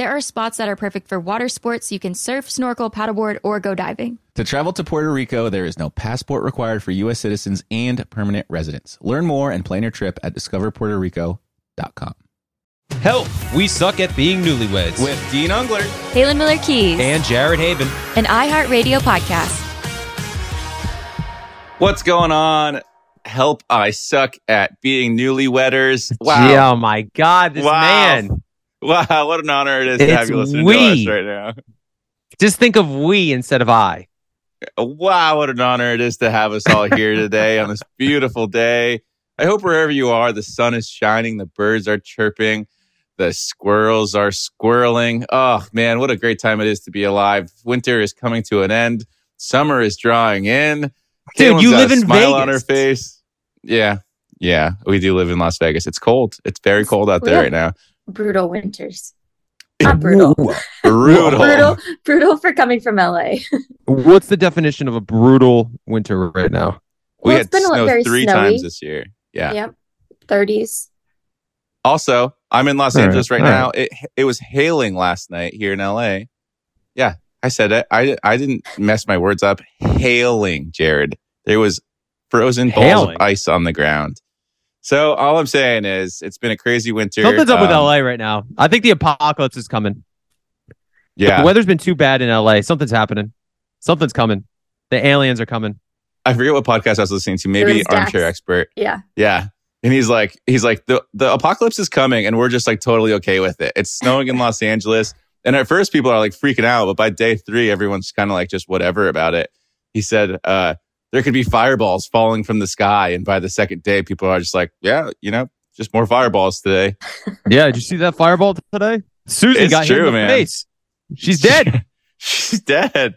There are spots that are perfect for water sports. You can surf, snorkel, paddleboard, or go diving. To travel to Puerto Rico, there is no passport required for U.S. citizens and permanent residents. Learn more and plan your trip at discoverpuertorico.com. Help! We suck at being newlyweds. With Dean Unglert. Caelynn Miller Keyes, and Jared Haibon. an iHeartRadio podcast. What's going on? Help, I suck at being newlyweders. Wow. Oh my God, this Wow. man. Wow, what an honor it is to have you listening we. to us right now. Just think of we instead of I. Wow, what an honor it is to have us all here today on this beautiful day. I hope wherever you are, the sun is shining, the birds are chirping, the squirrels are squirreling. Oh man, what a great time it is to be alive. Winter is coming to an end. Summer is drawing in. Dude, Caelynn's you live in smile on her Vegas. face. Yeah, yeah, we do live in Las Vegas. It's cold. It's very cold out there Yeah. right now. Brutal winters. Not brutal. Brutal. brutal, brutal for coming from LA. What's the definition of a brutal winter right now? We Well, had it's been a snow very three snowy. times this year. Yeah. Yep, thirties. Also, I'm in Los All right, Angeles right all now. It it was hailing last night here in LA. Yeah, I said it. I I didn't mess my words up. Hailing, Jared. There was frozen balls of ice on the ground. So all I'm saying is, it's been a crazy winter. Something's up with Um, LA right now. I think the apocalypse is coming. Yeah, The weather's been too bad in LA. Something's happening. Something's coming. The aliens are coming. I forget what podcast I was listening to. Maybe was Dax. Armchair Expert. Yeah, Yeah. And he's like, he's like, the, the apocalypse is coming and we're just like totally okay with it. It's snowing in Los Angeles. And at first people are like freaking out, but by day three, everyone's kind of like just whatever about it. He said, uh, there could be fireballs falling from the sky. And by the second day, people are just like, yeah, you know, just more fireballs today. Yeah, did you see that fireball today? Susie It's got hit true, in the man. face. She's dead. She's dead.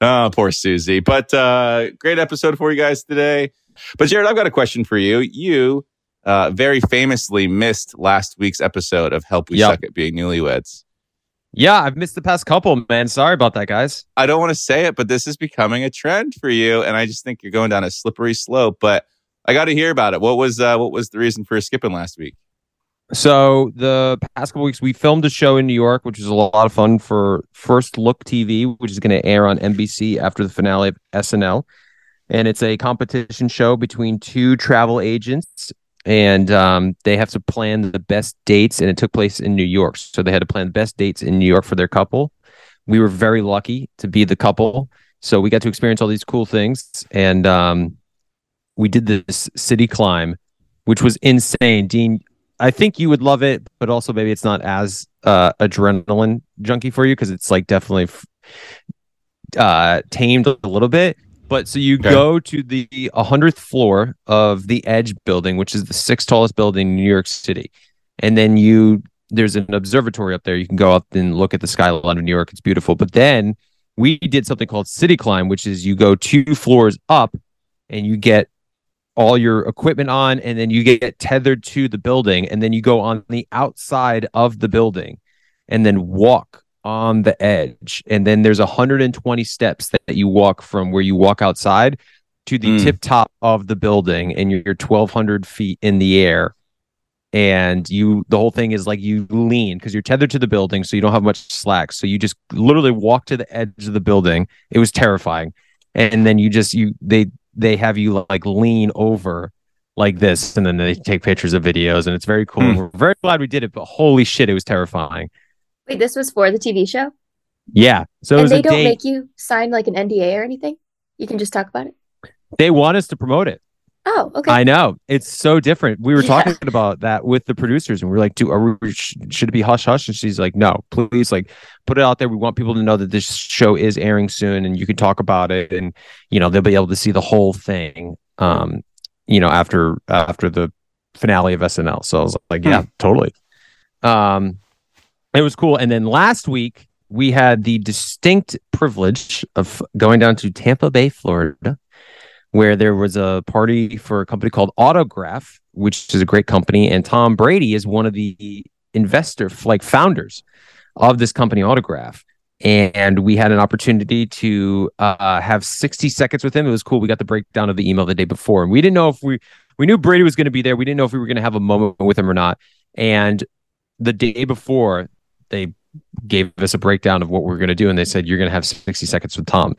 Oh, poor Susie. But uh, great episode for you guys today. But Jared, I've got a question for you. You uh, very famously missed last week's episode of Help We Yep. Suck at Being Newlyweds. Yeah, I've missed the past couple, man. Sorry about that, guys. I don't want to say it, but this is becoming a trend for you, and I just think you're going down a slippery slope. But I got to hear about it. What was uh, what was the reason for skipping last week? So the past couple weeks, we filmed a show in New York, which was a lot of fun for First Look TV, which is going to air on NBC after the finale of SNL, and it's a competition show between two travel agents, and um, they have to plan the best dates, and it took place in New York, so they had to plan the best dates in New York for their couple. We were very lucky to be the couple, so we got to experience all these cool things, and um, we did this city climb, which was insane. Dean, I think you would love it, but also maybe it's not as uh, adrenaline junkie for you because it's like definitely uh, tamed a little bit. But so you Okay. go to the 100th floor of the Edge building, which is the sixth tallest building in New York City. And then you, there's an observatory up there. You can go up and look at the skyline of New York. It's beautiful. But then we did something called City Climb, which is you go two floors up and you get all your equipment on and then you get tethered to the building and then you go on the outside of the building and then walk on the edge. And then there's 120 steps that you walk from where you walk outside to the Mm. tip top of the building, and you're 1,200 feet in the air. And you, the whole thing is like you lean because you're tethered to the building, so you don't have much slack. So you just literally walk to the edge of the building. It was terrifying. And then you just, you, they, they have you like lean over like this, and then they take pictures of videos, and it's very cool. Hmm. We're very glad we did it, but holy shit, it was terrifying. Wait, this was for the TV show? Yeah. So and they don't date. make you sign like an NDA or anything? You can just talk about it? they want us to promote it. Oh, okay. I know it's so different. We were Yeah. talking about that with the producers, and we are like, "Do are we, should it be hush hush?" And she's like, "No, please, like, put it out there. We want people to know that this show is airing soon, and you can talk about it, and you know they'll be able to see the whole thing. Um, you know, after after the finale of SNL. So I was like, "Yeah, totally." Um, it was cool. And then last week we had the distinct privilege of going down to Tampa Bay, Florida where there was a party for a company called Autograph, which is a great company, and Tom Brady is one of the investor like founders of this company, Autograph. And we had an opportunity to uh, have 60 seconds with him. It was cool. We got the breakdown of the email the day before, and we didn't know if we we knew Brady was going to be there. We didn't know if we were going to have a moment with him or not. And the day before, they gave us a breakdown of what we are going to do, and they said you're going to have 60 seconds with Tom.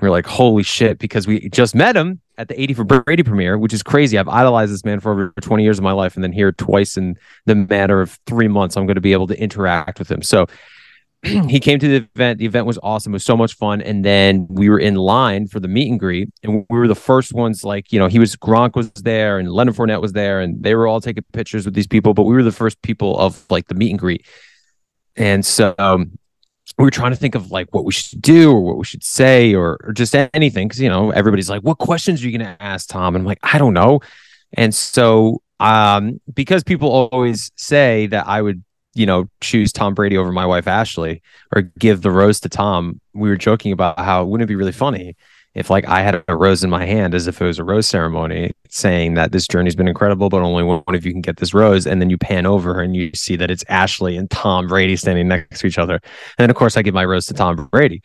We are like, holy shit, because we just met him at the 80 for Brady premiere, which is crazy. I've idolized this man for over 20 years of my life. And then here twice in the matter of three months, I'm going to be able to interact with him. So he came to the event. The event was awesome. It was so much fun. And then we were in line for the meet and greet. And we were the first ones, like, you know, he was Gronk was there and Leonard Fournette was there. And they were all taking pictures with these people. But we were the first people of like the meet and greet. And so um, we were trying to think of like what we should do or what we should say or, or just anything because you know everybody's like what questions are you going to ask tom? And i'm like i don't know. And so um because people always say that i would you know choose tom brady over my wife ashley or give the rose to tom we were joking about how wouldn't it be really funny if like i had a rose in my hand as if it was a rose ceremony saying that this journey's been incredible but only one of you can get this rose and then you pan over and you see that it's ashley and tom brady standing next to each other and then of course I give my rose to Tom Brady.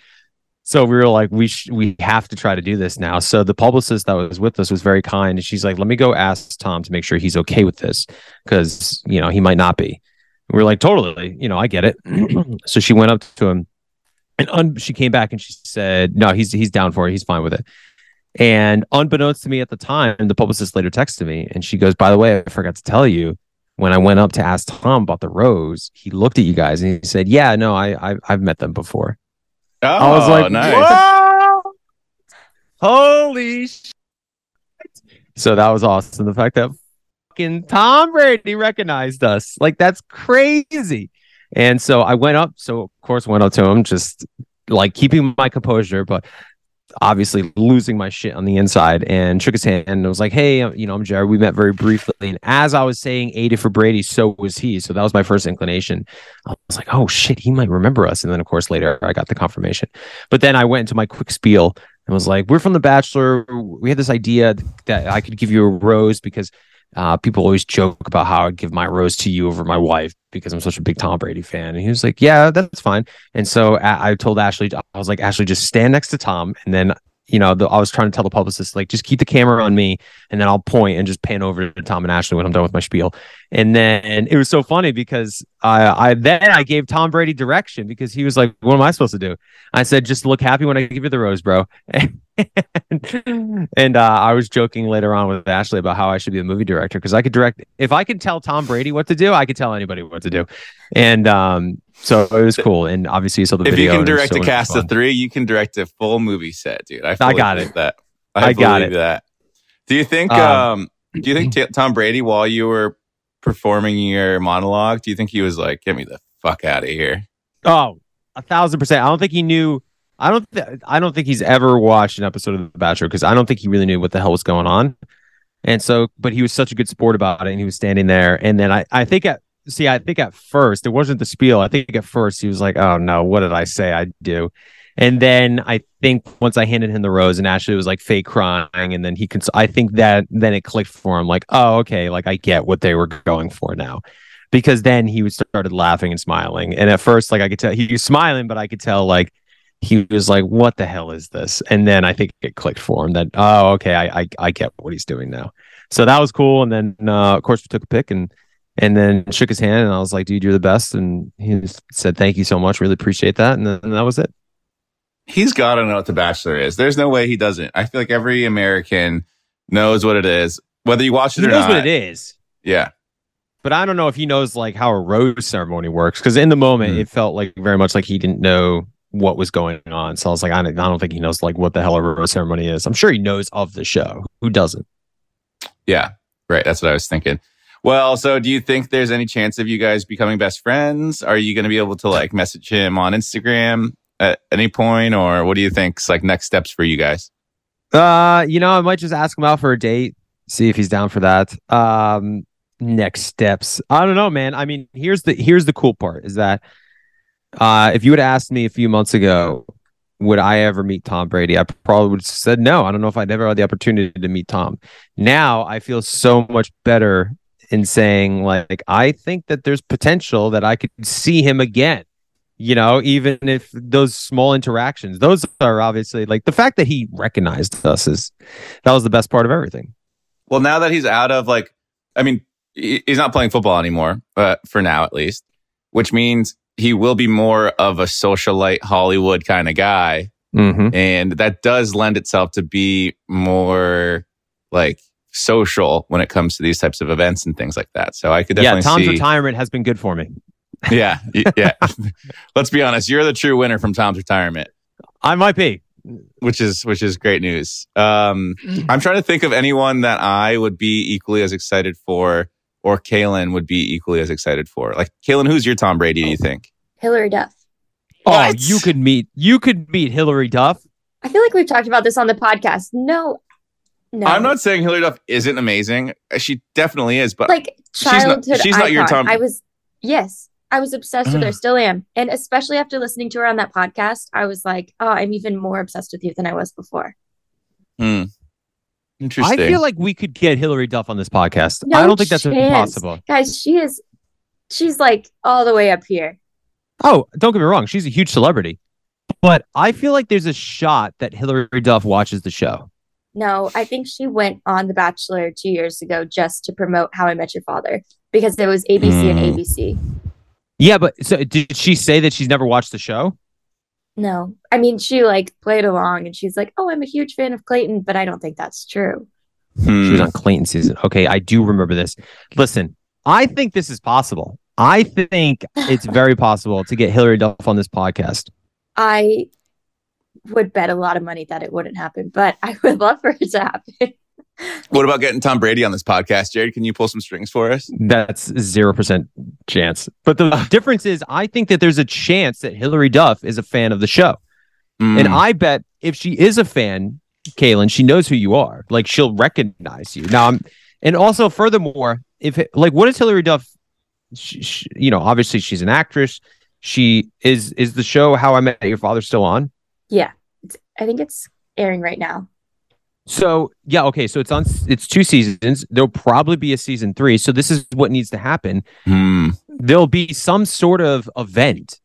So we were like, we sh- we have to try to do this now. So the publicist that was with us was very kind, and she's like, let me go ask Tom to make sure he's okay with this because you know he might not be. We are like, totally, you know, I get it. so she went up to him, and un- she came back and she said, no, he's he's down for it. He's fine with it. And unbeknownst to me at the time, the publicist later texted me, and she goes, by the way, I forgot to tell you when I went up to ask Tom about the rose, he looked at you guys and he said, "Yeah, no, I, I I've met them before." Oh, I was oh, like, nice. "Whoa! Holy shit!" So that was awesome. The fact that fucking Tom Brady recognized us, like that's crazy. And so I went up. So of course went up to him, just like keeping my composure, but obviously losing my shit on the inside and shook his hand and was like, Hey, uh, you know, I'm Jared. We met very briefly. And as I was saying 80 for Brady, so was he. So that was my first inclination. I was like, Oh shit, he might remember us. And then of course later I got the confirmation. But then I went into my quick spiel and was like, We're from The Bachelor. We had this idea that I could give you a rose because uh, people always joke about how I'd give my rose to you over my wife because I'm such a big Tom Brady fan. And he was like, Yeah, that's fine. And so I, I told Ashley, I was like, Ashley, just stand next to Tom. And then, you know, the, I was trying to tell the publicist, like, just keep the camera on me and then I'll point and just pan over to Tom and Ashley when I'm done with my spiel. And then it was so funny because I, I then I gave Tom Brady direction because he was like, What am I supposed to do? I said, Just look happy when I give you the rose, bro. and, uh, I was joking later on with Ashley about how I should be a movie director because I could direct. If I could tell Tom Brady what to do, I could tell anybody what to do. And um, so it was cool. And obviously, you saw the if video. you can and it was direct so a cast of three, you can direct a full movie set, dude. I, fully got it. That I got it. That. Do you think? Um, Um, do you think T- Tom Brady, while you were performing your monologue, do you think he was like, "Get me the fuck out of here"? Oh, a thousand percent. I don't think he knew. I don't. Th- I don't think he's ever watched an episode of The Bachelor because I don't think he really knew what the hell was going on. And so, but he was such a good sport about it, and he was standing there. And then I, I think at see, I think at first it wasn't the spiel. I think at first he was like, "Oh no, what did I say I do?" And then I think once I handed him the rose, and Ashley was like fake crying, and then he can. I think that then it clicked for him, like, "Oh, okay, like I get what they were going for now." because then he started laughing and smiling. And at first, like I could tell he was smiling, but I could tell like he was like, "What the hell is this?" And then I think it clicked for him that, "Oh, okay, I I, I get what he's doing now." So that was cool. And then uh, of course we took a pic and and then shook his hand, and I was like, "Dude, you're the best." And he said, "Thank you so much, really appreciate that." And then and that was it. He's got to know what The Bachelor is. There's no way he doesn't. I feel like every American knows what it is, whether you watch it He or knows not. what it is. Yeah. but I don't know if he knows like how a rose ceremony works because in the moment Hmm. it felt like very much like he didn't know what was going on. So I was like, I don't, I don't think he knows like what the hell a rose ceremony is. I'm sure he knows of the show. Who doesn't? Yeah. Right. That's what I was thinking. Well, so do you think there's any chance of you guys becoming best friends? Are you going to be able to like message him on Instagram at any point, or what do you think's like next steps for you guys? Uh, you know, I might just ask him out for a date, see if he's down for that. Um, next steps. I don't know, man. I mean, here's the here's the cool part is that uh if you would have asked me a few months ago, would I ever meet Tom Brady? I probably would have said no. I don't know if I'd ever had the opportunity to meet Tom. Now I feel so much better in saying like I think that there's potential that I could see him again. You know, even if those small interactions, those are obviously like the fact that he recognized us is that was the best part of everything. Well, now that he's out of like, I mean, he's not playing football anymore, but for now at least, which means he will be more of a socialite Hollywood kind of guy. Mm-hmm. And that does lend itself to be more like social when it comes to these types of events and things like that. So I could definitely Yeah, definitely Tom's see. retirement has been good for me. yeah. Yeah. Let's be honest. You're the true winner from Tom's retirement, I might be. which is, which is great news. Um, I'm trying to think of anyone that I would be equally as excited for or Caelynn would be equally as excited for. Like Caelynn, who's your Tom Brady, do you think? Hilary Duff. Oh, What? you could meet you could meet Hilary Duff. I feel like we've talked about this on the podcast. No, no. I'm not saying Hilary Duff isn't amazing. She definitely is, but like childhood. she's not your icon. Tom- I was yes, I was obsessed with her. Still am, and especially after listening to her on that podcast, I was like, oh, I'm even more obsessed with you than I was before. hmm. interesting. I feel like we could get Hilary Duff on this podcast. No I don't think that's chance. impossible. Guys, she is. She's like all the way up here. Oh, don't get me wrong, she's a huge celebrity. But I feel like there's a shot that Hilary Duff watches the show. No, I think she went on The Bachelor two years ago just to promote How I Met Your Father because it was ABC and Hmm. ABC. Yeah, but so did she say that she's never watched the show? No, I mean she like played along and she's like, "Oh, I'm a huge fan of Clayton," but I don't think that's true. Hmm. She was on Clayton season. Okay, I do remember this. Listen, I think this is possible. I think it's very possible to get Hilary Duff on this podcast. I would bet a lot of money that it wouldn't happen, but I would love for it to happen. What about getting Tom Brady on this podcast, Jared? Can you pull some strings for us? That's zero percent chance. But the difference is, I think that there's a chance that Hilary Duff is a fan of the show, Hmm. and I bet if she is a fan, Caelynn, she knows who you are. Like she'll recognize you. Now, I'm, and also furthermore, if like, what is Hilary Duff? She, she, you know, obviously she's an actress. She is is the show How I Met Your Father still on? Yeah, it's, I think it's airing right now. So yeah, okay. So it's on. It's two seasons. There'll probably be a season three. So this is what needs to happen. Hmm. There'll be some sort of event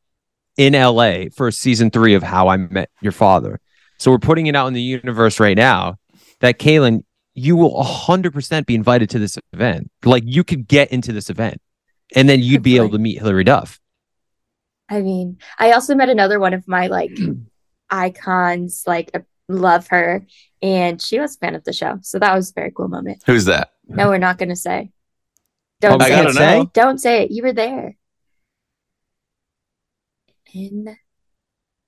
in LA for season three of How I Met Your Father. So we're putting it out in the universe right now. That Caelynn, you will hundred percent be invited to this event. Like you could get into this event, and then you'd be able to meet Hilary Duff. I mean, I also met another one of my like icons, like uh, love her, and she was a fan of the show, so that was a very cool moment. Who's that? No, we're not going to say. Don't I say gotta it. say? know. Don't say it. You were there. In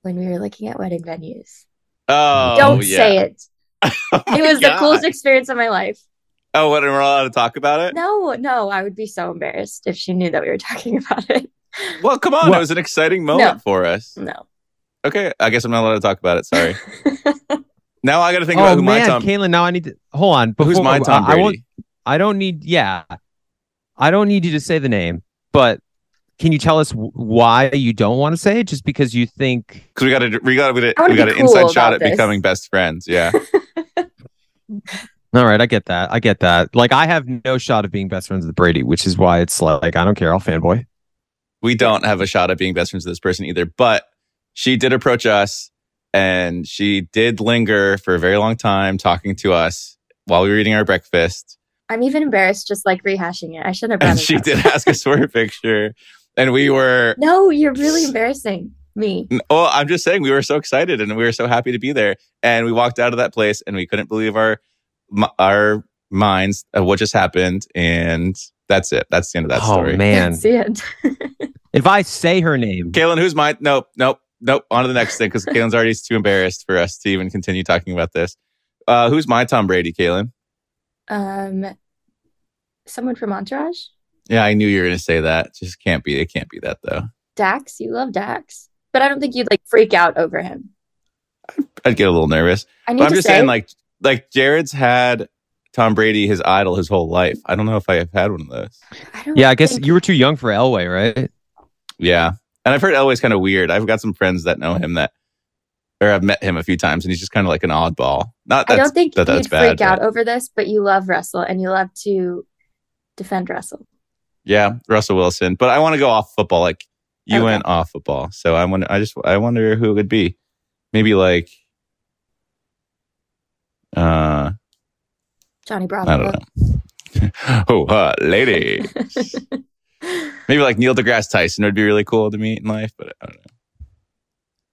when we were looking at wedding venues. Oh, Don't yeah. say it. Oh It was the coolest experience of my life. Oh, what? And we're allowed to talk about it? No, no, I would be so embarrassed if she knew that we were talking about it. Well, come on. What? It was an exciting moment No. for us. No. Okay. I guess I'm not allowed to talk about it. Sorry. now I got to think oh about who my man, Tom. Caelynn. Now I need to hold on. who's my Tom I- Brady? I won't I don't need, yeah, I don't need you to say the name, but can you tell us why you don't want to say it? Just because you think, Because we got to we got to we got an cool inside shot at this. becoming best friends. Yeah. All right, I get that. I get that. Like, I have no shot of being best friends with Brady, which is why it's like I don't care. I'll fanboy. We don't have a shot at being best friends with this person either, but she did approach us and she did linger for a very long time talking to us while we were eating our breakfast. I'm even embarrassed just like rehashing it. I shouldn't have brought And it she up. did ask us for a picture. And we were, No, you're really embarrassing me. oh, I'm just saying, we were so excited and we were so happy to be there. And we walked out of that place and we couldn't believe our, our minds of what just happened. And that's it. That's the end of that oh story. man, That's it. if I say her name, Caelynn, who's mine? Nope, nope, nope. On to the next thing because Caelynn's already too embarrassed for us to even continue talking about this. Uh, who's my Tom Brady, Caelynn? um, someone from Entourage? Yeah, I knew you were going to say that. Just can't be. It can't be that though. Dax? You love Dax. But I don't think you'd like freak out over him. I'd get a little nervous. I need But I'm to just say, saying, like, like Jared's had Tom Brady his idol his whole life. I don't know if I have had one of those. I don't yeah, I guess think- you were too young for Elway, right? Yeah, and I've heard Elway's kind of weird. I've got some friends that know him that, or I've met him a few times, and he's just kind of like an oddball. Not I don't think that that's you'd bad. freak out but- over this, but you love Russell and you love to defend Russell. Yeah, Russell Wilson. But I want to go off football. Like you Okay. went off football, so I wonder. I just I wonder who it would be. Maybe like, uh, Johnny Bravo. I don't know. oh, uh, lady. Maybe like Neil deGrasse Tyson would be really cool to meet in life, but I don't know.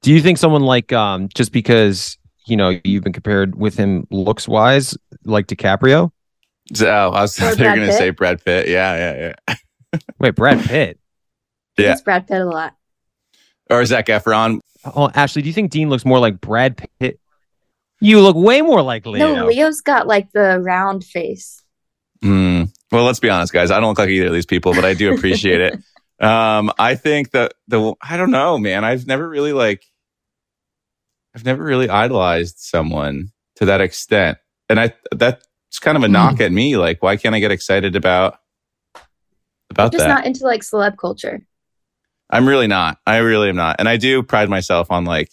Do you think someone like um just because you know you've been compared with him looks wise, like DiCaprio? So, oh, I was they're going to Pitt? say Brad Pitt. Yeah, yeah, yeah. Wait, Brad Pitt. Yeah. It's Brad Pitt a lot. Or Zac Efron. Oh, Ashley, do you think Dean looks more like Brad Pitt? You look way more like Leo. No, Leo's got like the round face. Hmm. Well, let's be honest, guys. I don't look like either of these people, but I do appreciate it. Um, I think that the I don't know, man. I've never really like I've never really idolized someone to that extent. And I that's kind of a knock at me. Like, why can't I get excited about about Just that? not into like celeb culture. I'm really not. I really am not. And I do pride myself on like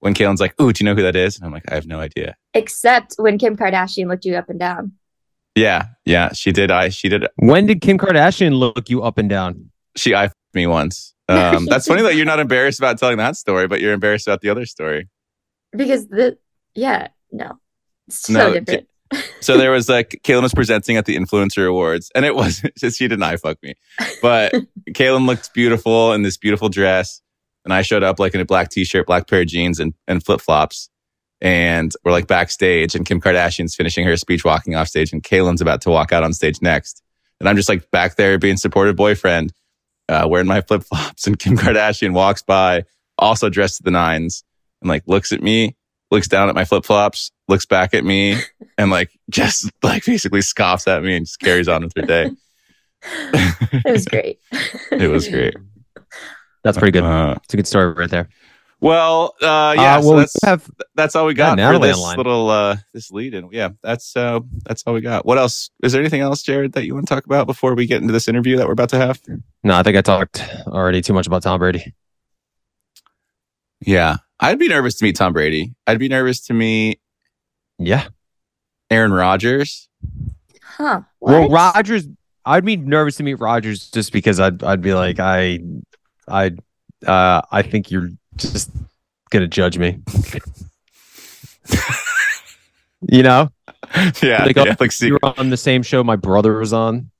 when Caelynn's like, "Ooh, do you know who that is?" And I'm like, "I have no idea." Except when Kim Kardashian looked you up and down. Yeah, yeah, she did. I she did. When did Kim Kardashian look you up and down? She I me once. Um, that's funny that you're not embarrassed about telling that story, but you're embarrassed about the other story. Because the yeah, no. It's so No, different. So there was like Caelynn was presenting at the influencer awards, and it was she did not fuck me, but Caelynn looked beautiful in this beautiful dress, and I showed up like in a black t-shirt, black pair of jeans, and, and flip flops, and we're like backstage, and Kim Kardashian's finishing her speech, walking off stage, and Caelynn's about to walk out on stage next, and I'm just like back there being supportive boyfriend, uh, wearing my flip flops, and Kim Kardashian walks by, also dressed to the nines, and like looks at me, looks down at my flip flops, looks back at me, and like just like basically scoffs at me and just carries on with her day. it was great. It was great. That's pretty good. Uh, It's a good story right there. Well, uh, yeah, Uh, so that's we have that's all we got got for this online. little uh this lead in. Yeah, that's uh that's all we got. What else? Is there anything else, Jared, that you want to talk about before we get into this interview that we're about to have? no. I think I talked already too much about Tom Brady. Yeah, I'd be nervous to meet Tom Brady. I'd be nervous to meet Yeah. Aaron Rodgers. Huh. Well, What? Rodgers, I'd be nervous to meet Rodgers just because I'd I'd be like I, I, uh, I think you're just gonna judge me. you know, yeah, Like, yeah, oh, like you secret. were on the same show my brother was on.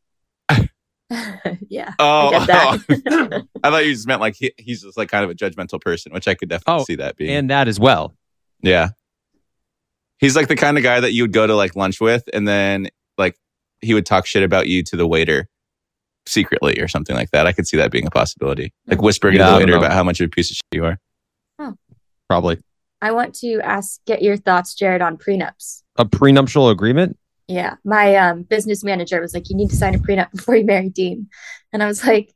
yeah. Oh, I get that. I thought you just meant like he, he's just like kind of a judgmental person, which I could definitely Oh, see that being. and that as well. Yeah. He's like the kind of guy that you would go to like lunch with and then like he would talk shit about you to the waiter secretly or something like that. I could see that being a possibility. Like whispering Yeah, to the waiter about how much of a piece of shit you are. Probably I want to ask, get your thoughts, Jared, on prenups. a prenuptial agreement. Yeah, my um, business manager was like, "You need to sign a prenup before you marry Dean," and I was like,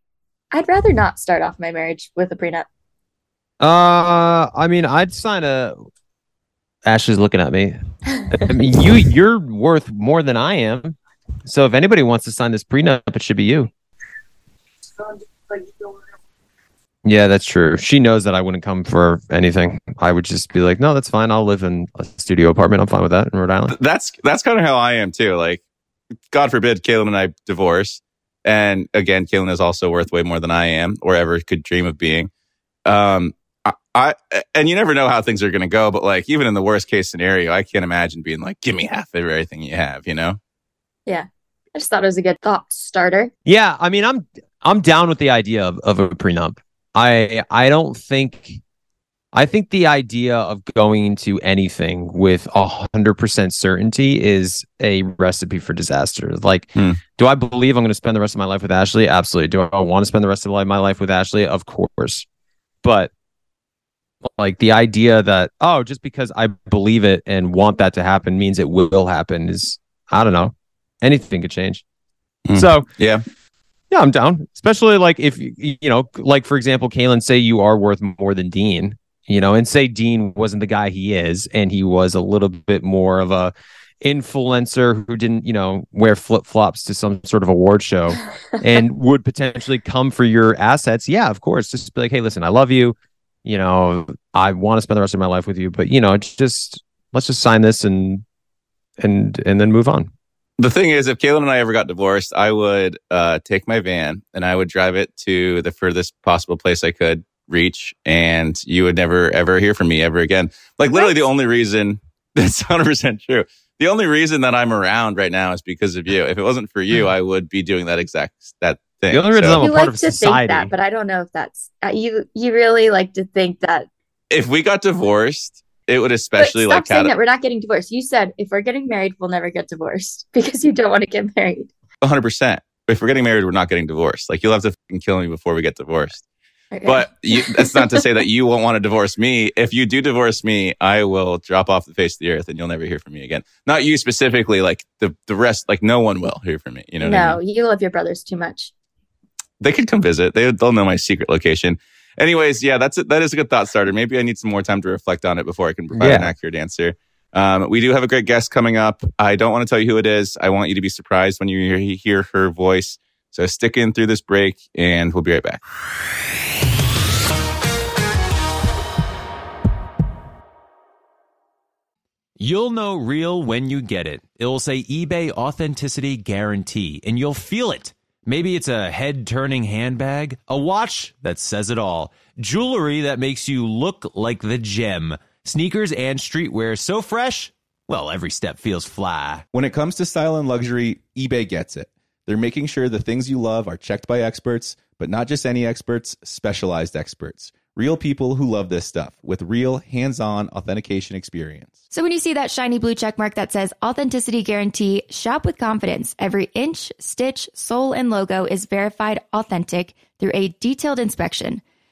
"I'd rather not start off my marriage with a prenup." Uh, I mean, I'd sign a. Ashley's looking at me. I mean, you you're worth more than I am. So if anybody wants to sign this prenup, it should be you. Yeah, that's true. She knows that I wouldn't come for anything. I would just be like, no, that's fine. I'll live in a studio apartment. I'm fine with that in Rhode Island. That's that's kind of how I am too. Like, God forbid, Caelynn and I divorce, and again, Caelynn is also worth way more than I am or ever could dream of being. Um, I, I and you never know how things are going to go, but like even in the worst case scenario, I can't imagine being like, give me half of everything you have. You know? Yeah. I just thought it was a good thought starter. Yeah, I mean, I'm I'm down with the idea of, of a prenup. I I don't think I think the idea of going into anything with a hundred percent certainty is a recipe for disaster. Like, Hmm. do I believe I'm going to spend the rest of my life with Ashley? Absolutely. Do I want to spend the rest of my life with Ashley? Of course. But like the idea that oh, just because I believe it and want that to happen means it will happen is I don't know. Anything could change. Hmm. So Yeah. Yeah, I'm down. Especially like if you you know, like for example, Caelynn, say you are worth more than Dean, you know, and say Dean wasn't the guy he is, and he was a little bit more of a influencer who didn't, you know, wear flip flops to some sort of award show and would potentially come for your assets. Yeah, of course. Just be like, hey, listen, I love you. You know, I want to spend the rest of my life with you, but you know, it's just let's just sign this and and and then move on. The thing is, if Caelynn and I ever got divorced, I would uh, take my van and I would drive it to the furthest possible place I could reach, and you would never ever hear from me ever again. Like literally, the only reason that's hundred percent true. The only reason that I'm around right now is because of you. If it wasn't for you, I would be doing that exact that thing. The only reason So I'm a you part like of to society. think that, but I don't know if that's uh, you. You really like to think that. if we got divorced, it would But especially stop like saying that we're not getting divorced. You said if we're getting married, we'll never get divorced because you don't want to get married. 100%. If we're getting married, we're not getting divorced. Like you'll have to fucking kill me before we get divorced. Okay. But you, that's not to say that you won't want to divorce me. If you do divorce me, I will drop off the face of the earth and you'll never hear from me again. Not you specifically, like the, the rest, like no one will hear from me. You know what I no, mean? you love your brothers too much. They could come visit. They, they'll know my secret location. Anyways, yeah, that's it. That is a good thought starter. Maybe I need some more time to reflect on it before I can provide an accurate answer. Um, we do have a great guest coming up. I don't want to tell you who it is. I want you to be surprised when you hear, hear her voice. So stick in through this break and we'll be right back. You'll know real when you get it. It'll say eBay Authenticity Guarantee, and you'll feel it. Maybe it's a head turning handbag, a watch that says it all, jewelry that makes you look like the gem, sneakers and streetwear so fresh, well, every step feels fly. When it comes to style and luxury, eBay gets it. They're making sure the things you love are checked by experts, but not just any experts, specialized experts. Real people who love this stuff with real hands on authentication experience. So when you see that shiny blue check mark that says authenticity guarantee, shop with confidence. Every inch, stitch, sole, and logo is verified authentic through a detailed inspection.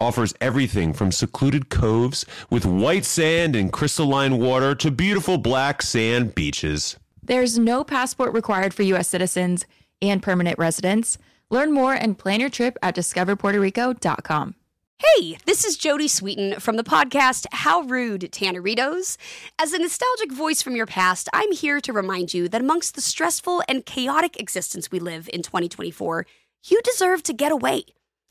offers everything from secluded coves with white sand and crystalline water to beautiful black sand beaches. There's no passport required for U.S. citizens and permanent residents. Learn more and plan your trip at discoverpuertorico.com. Hey, this is Jodie Sweetin from the podcast How Rude Tanneritos. As a nostalgic voice from your past, I'm here to remind you that amongst the stressful and chaotic existence we live in 2024, you deserve to get away.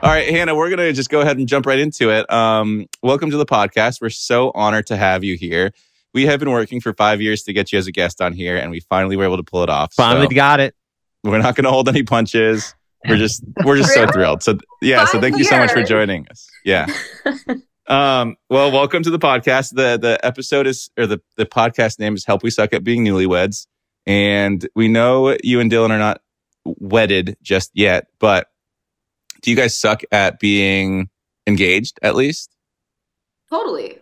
All right, Hannah, we're going to just go ahead and jump right into it. Um, welcome to the podcast. We're so honored to have you here. We have been working for five years to get you as a guest on here, and we finally were able to pull it off. Finally So got it. we're not going to hold any punches. We're just we're just so thrilled. So yeah, so Five thank you so much for joining us. Yeah. um. Well, welcome to the podcast. the The episode is or the the podcast name is "Help We Suck at Being Newlyweds," and we know you and Dylan are not wedded just yet, but do you guys suck at being engaged at least? Totally.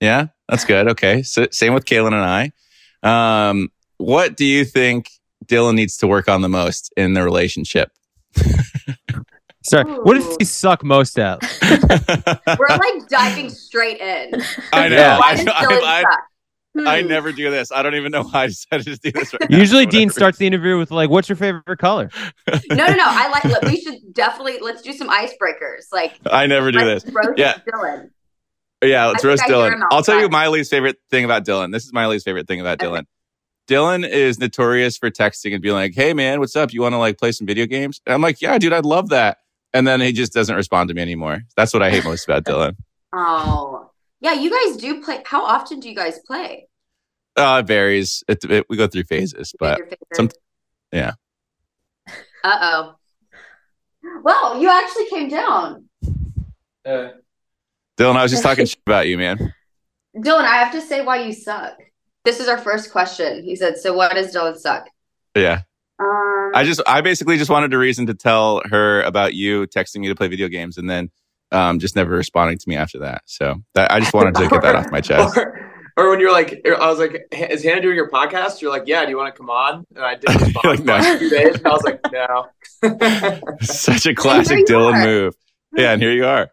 Yeah, that's good. Okay. So same with Caelynn and I. Um, what do you think Dylan needs to work on the most in the relationship? Sorry. What does he suck most at? We're like diving straight in. I know. Yeah. Why I, does know, I, suck? I, I Hmm. never do this. I don't even know why I decided to do this right now. Usually, Dean starts the interview with like, "What's your favorite color?" No, no, no. I like. Look, we should definitely let's do some icebreakers. Like I never do this. roast Yeah. Dylan. Yeah, let's I roast think I hear Dylan. him I'll tell you outside. my least favorite thing about Dylan. This is my least favorite thing about Okay. Dylan. Dylan is notorious for texting and being like, "Hey man, what's up? You want to like play some video games?" And I'm like, "Yeah, dude, I'd love that." And then he just doesn't respond to me anymore. That's what I hate most about Dylan. Oh, yeah. You guys do play. How often do you guys play? Uh, it varies. It, it, we go through phases, but some- yeah. Uh oh. Well, you actually came down, Dylan, I was just talking shit about you, man. Dylan. I have to say why you suck. This is our first question. He said, "So what does Dylan suck?" Yeah. Um, I just, I basically just wanted a reason to tell her about you texting me to play video games and then um, just never responding to me after that. So that, I just wanted to get that off my chest. Or, or when you're like, I was like, is Hannah doing your podcast? You're like, yeah. Do you want to come on? And I didn't respond like, for no. like two days. And I was like, no. Such a classic Dylan are. move. Yeah, and here you are.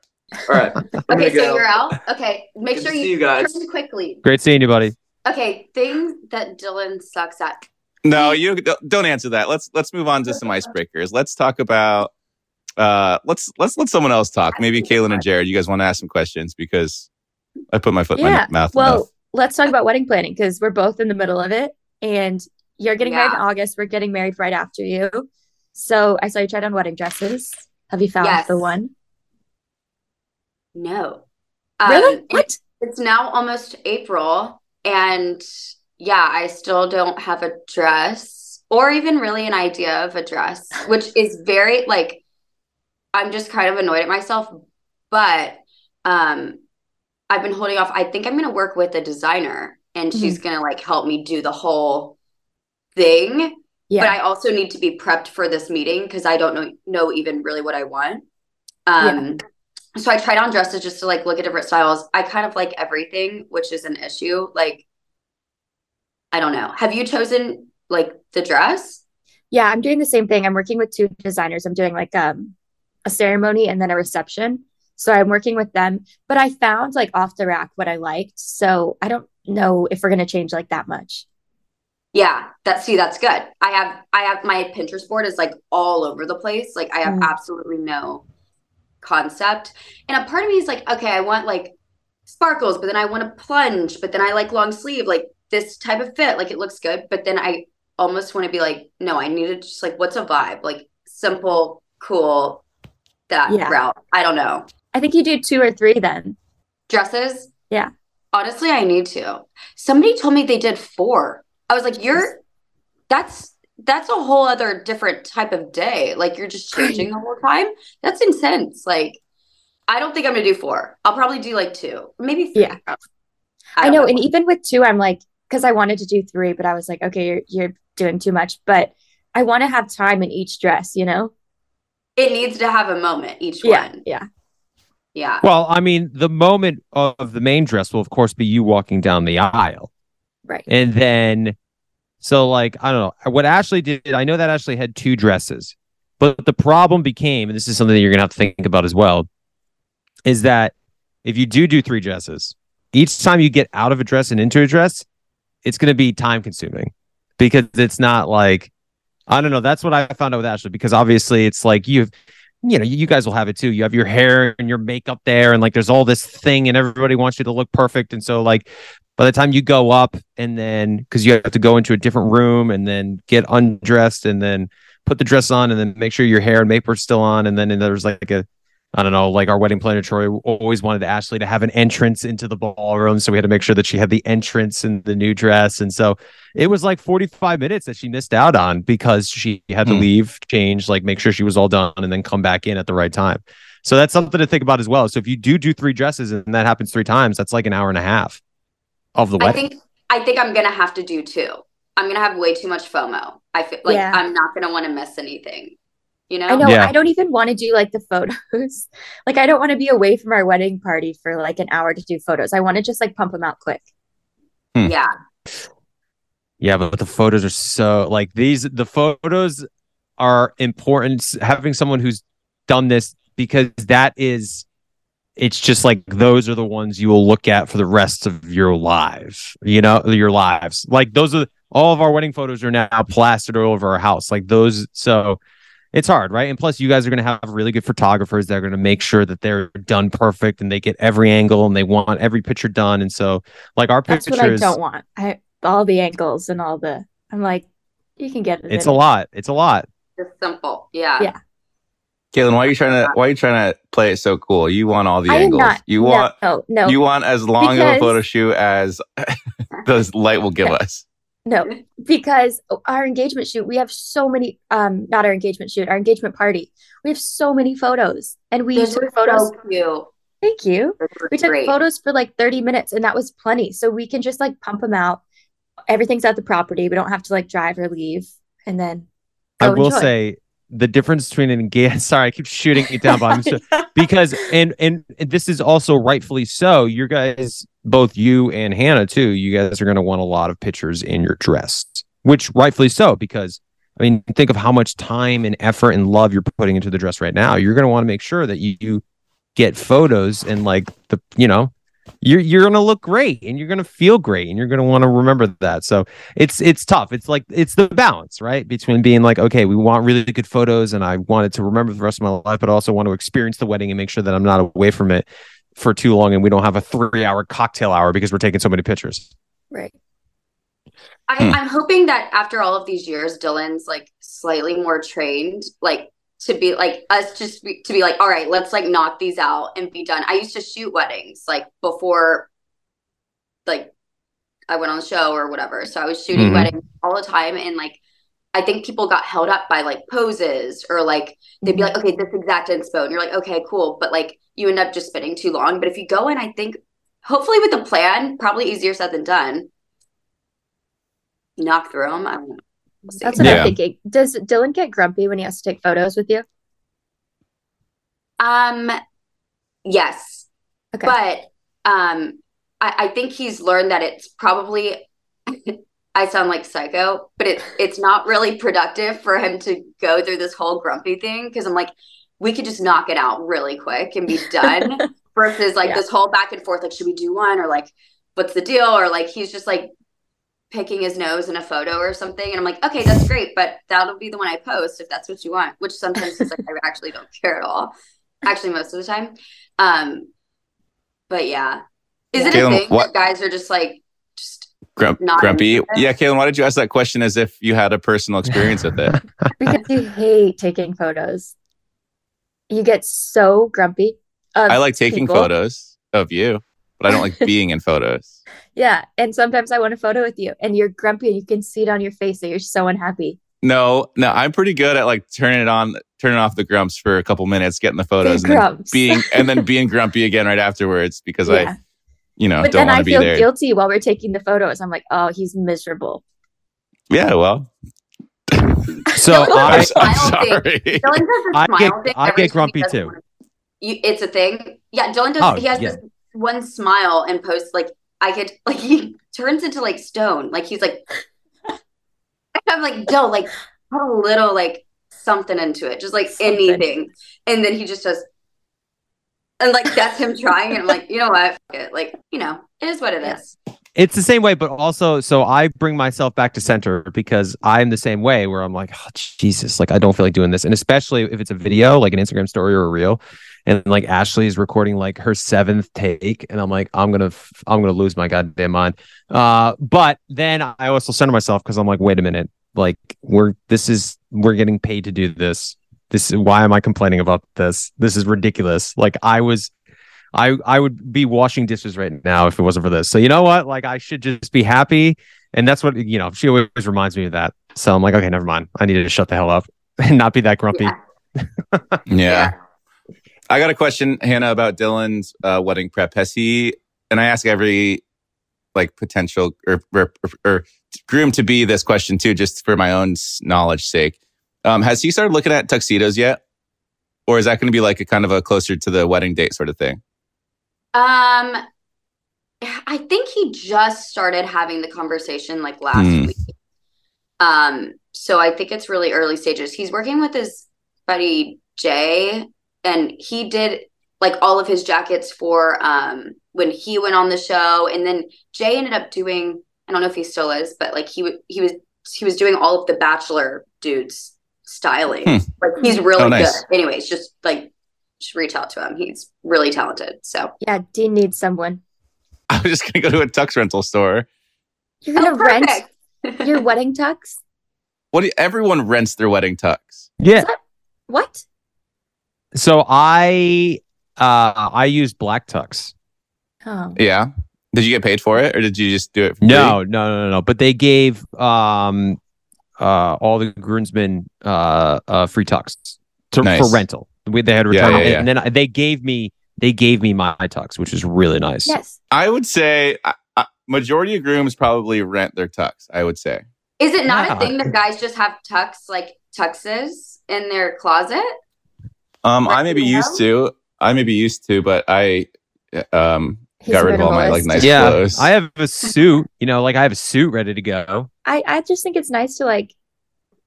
All right. Okay, so go. you're out. Okay, make Good sure you, see you guys. turn quickly. Great seeing you, buddy. Okay, things that Dylan sucks at. No, you don't- don't answer that. Let's let's move on to some icebreakers. Let's talk about uh let's let's let someone else talk. Maybe Caelynn and Jared. You guys want to ask some questions because I put my foot in my mouth. Well, enough. let's talk about wedding planning because we're both in the middle of it. And you're getting married in August. We're getting married right after you. So I saw you tried on wedding dresses. Have you found Yes. the one? No. Really? Um, what? It's now almost April, and yeah, I still don't have a dress or even really an idea of a dress, which is very like I'm just kind of annoyed at myself, but um I've been holding off. I think I'm going to work with a designer and she's going to like help me do the whole thing. Yeah. But I also need to be prepped for this meeting because I don't know know even really what I want. Um so I tried on dresses just to like look at different styles. I kind of like everything, which is an issue. Like I don't know. Have you chosen like the dress? Yeah, I'm doing the same thing. I'm working with two designers. I'm doing like um a ceremony and then a reception. So I'm working with them, but I found like off the rack what I liked. So I don't know if we're going to change like that much. Yeah, that see that's good. I have I have my Pinterest board is like all over the place. Like I have Mm. absolutely no concept. And a part of me is like, okay, I want like sparkles, but then I want a plunge, but then I like long sleeve, like this type of fit, like it looks good. But then I almost want to be like, no, I need to just like what's a vibe? Like simple, cool, that Yeah. route. I don't know. I think you do two or three then. Dresses? Yeah. Honestly, I need to. Somebody told me they did four. I was like, you're that's that's a whole other different type of day. Like you're just changing the whole time. That's intense. Like I don't think I'm gonna do four. I'll probably do like two, maybe three. Yeah. I, I don't know, and even with two, I'm like, because I wanted to do three, but I was like, okay, you're you're doing too much. But I want to have time in each dress, you know? It needs to have a moment each Yeah, one. yeah. Yeah. Well, I mean, the moment of the main dress will, of course, be you walking down the aisle. Right. And then, so like, I don't know what Ashley did. I know that Ashley had two dresses, but the problem became, and this is something that you're going to have to think about as well, is that if you do do three dresses, each time you get out of a dress and into a dress, it's going to be time consuming because it's not like, I don't know. That's what I found out with Ashley because obviously it's like you've, you know, you guys will have it too. You have your hair and your makeup there, and like there's all this thing, and everybody wants you to look perfect. And so, like, by the time you go up, and then because you have to go into a different room and then get undressed, and then put the dress on, and then make sure your hair and makeup are still on, and then and there's like a I don't know, like our wedding planner Troy always wanted Ashley to have an entrance into the ballroom, so we had to make sure that she had the entrance in the new dress, and so it was like 45 minutes that she missed out on because she had to Hmm. leave, change, like make sure she was all done, and then come back in at the right time. So that's something to think about as well. So if you do do three dresses and that happens three times, that's like an hour and a half of the wedding. I think I think I'm gonna have to do two. I'm gonna have way too much FOMO. I feel like Yeah. I'm not gonna want to miss anything. You know? I know. Yeah. I don't even want to do like the photos. like I don't want to be away from our wedding party for like an hour to do photos. I want to just like pump them out quick. Hmm. Yeah. Yeah, but the photos are so like these the photos are important having someone who's done this because that is it's just like those are the ones you will look at for the rest of your lives, you know, your lives. Like those are all of our wedding photos are now plastered all over our house. Like those so it's hard, right? And plus you guys are going to have really good photographers that are going to make sure that they're done perfect and they get every angle and they want every picture done and so like our That's pictures what I don't want. I all the angles and all the. I'm like, you can get it. it's in a lot. It's a lot. Just simple. Yeah. Yeah. Caelynn, why are you trying to why are you trying to play it so cool? You want all the I am angles. not. you no, want no, no, you want as long of a photo shoot as the light will give us. No, because our engagement shoot, we have so many. Um, not our engagement shoot, our engagement party. We have so many photos, and we Those took photos. so cute. Thank you. We took great. photos for like 30 minutes, and that was plenty. So we can just like pump them out. Everything's at the property. We don't have to like drive or leave, and then I will enjoy. say the difference between an engagement. Sorry, I keep shooting it down, but so, because and, and and this is also rightfully so. You guys, both you and Hannah too. You guys are going to want a lot of pictures in your dress, which rightfully so because. I mean, think of how much time and effort and love you're putting into the dress right now. You're going to want to make sure that you, you get photos and like the, you know, you're you're going to look great and you're going to feel great and you're going to want to remember that. So it's it's tough. It's like it's the balance, right? Between being like, okay, we want really good photos and I wanted to remember the rest of my life, but also want to experience the wedding and make sure that I'm not away from it for too long and we don't have a three hour cocktail hour because we're taking so many pictures. right. I, Hmm. I'm hoping that after all of these years, Dylan's like slightly more trained, like to be like us just be, to be like, all right, let's like knock these out and be done. I used to shoot weddings like before, like I went on the show or whatever. So I was shooting Mhm. weddings all the time, and like I think people got held up by like poses or like they'd be like, okay, this exact inspo, and you're like, okay, cool, but like you end up just spending too long. But if you go in, I think hopefully with a plan, probably easier said than done. Knock through them. I don't know. We'll see. That's what Yeah. I'm thinking. Does Dylan get grumpy when he has to take photos with you? Um, yes, Okay. but um, I, I think he's learned that it's probably. I sound like psycho, but it it's not really productive for him to go through this whole grumpy thing because I'm like, we could just knock it out really quick and be done versus like Yeah. this whole back and forth. Like, should we do one or like, what's the deal? Or like he's just like picking his nose in a photo or something, and I'm like, okay, that's great, but that'll be the one I post if that's what you want. Which sometimes is like I actually don't care at all. Actually, most of the time. Um, but yeah, is it a thing what- that guys are just like just Grump, Not grumpy. Yeah, Caelynn, why did you ask that question as if you had a personal experience with it? because you hate taking photos. You get so grumpy. I like taking people. photos of you, but I don't like being in photos. Yeah, and sometimes I want a photo with you, and you're grumpy, and you can see it on your face that you're so unhappy. No, no, I'm pretty good at like turning it on, turning off the grumps for a couple minutes, getting the photos, Big and then being and then being grumpy again right afterwards because Yeah. I, you know, But don't then want I to be feel there. guilty while we're taking the photos. I'm like, oh, he's miserable. Yeah, well, So Dylan I, I'm the thing. sorry. Dylan does the I smile get- thing. I get grumpy too. You, it's a thing. Yeah, Dylan does. Oh, he has yeah. this one smile and posts like I could like he turns into like stone. Like he's like I'm like Dylan, like put a little like something into it, just like Something. anything, and then he just does. And like that's him trying, and I'm like, you know what? Fuck it. Like, you know, it is what it is. It's the same way, but also, so I bring myself back to center because I'm the same way where I'm like, oh, Jesus, like I don't feel like doing this. And especially if it's a video, like an Instagram story or a reel, and like Ashley is recording like her seventh take, and I'm like, I'm gonna, f- I'm gonna lose my goddamn mind. Uh, but then I also center myself because I'm like, wait a minute, like we're this is we're getting paid to do this. This is why am I complaining about this? This is ridiculous. Like I was I I would be washing dishes right now if it wasn't for this. So you know what? Like I should just be happy, and that's what you know. She always reminds me of that. So I'm like, okay, never mind. I needed to shut the hell up and not be that grumpy. Yeah. Yeah. I got a question, Hannah, about Dylan's uh, wedding prep. Has he, and I ask every like potential or, or, or groom to be this question too, just for my own knowledge sake. Um, has he started looking at tuxedos yet? Or is that going to be like a kind of a closer to the wedding date sort of thing? Um, I think he just started having the conversation like last Hmm. week. Um, so I think it's really early stages. He's working with his buddy Jay, and he did like all of his jackets for um when he went on the show, and then Jay ended up doing. I don't know if he still is, but like he w- he was he was doing all of the Bachelor dudes styling. Hmm. Like he's really Oh, nice. good. Anyways, just like just reach out to him. He's really talented. So Yeah, Dean needs someone. I was just going to go to a tux rental store. You're gonna Oh, rent your wedding tux? What do you, everyone rents their wedding tux. Yeah. What? So I uh I use Black Tux. Oh. Yeah. Did you get paid for it or did you just do it for free? No, no, no, no. But they gave um uh all the groomsmen uh uh free tux to, Nice. for rental. We, they had Yeah, return, yeah, yeah. and then I- they gave me they gave me my tux, which was really nice. Yes. I would say majority of grooms probably rent their tux, I would say. Is it not Yeah. a thing that guys just have tux like tuxes in their closet? Um, I may be you used to. I may be used to, but I um He's got rid of all my like minimalist. nice yeah, clothes. I have a suit. You know, like I have a suit ready to go. I, I just think it's nice to like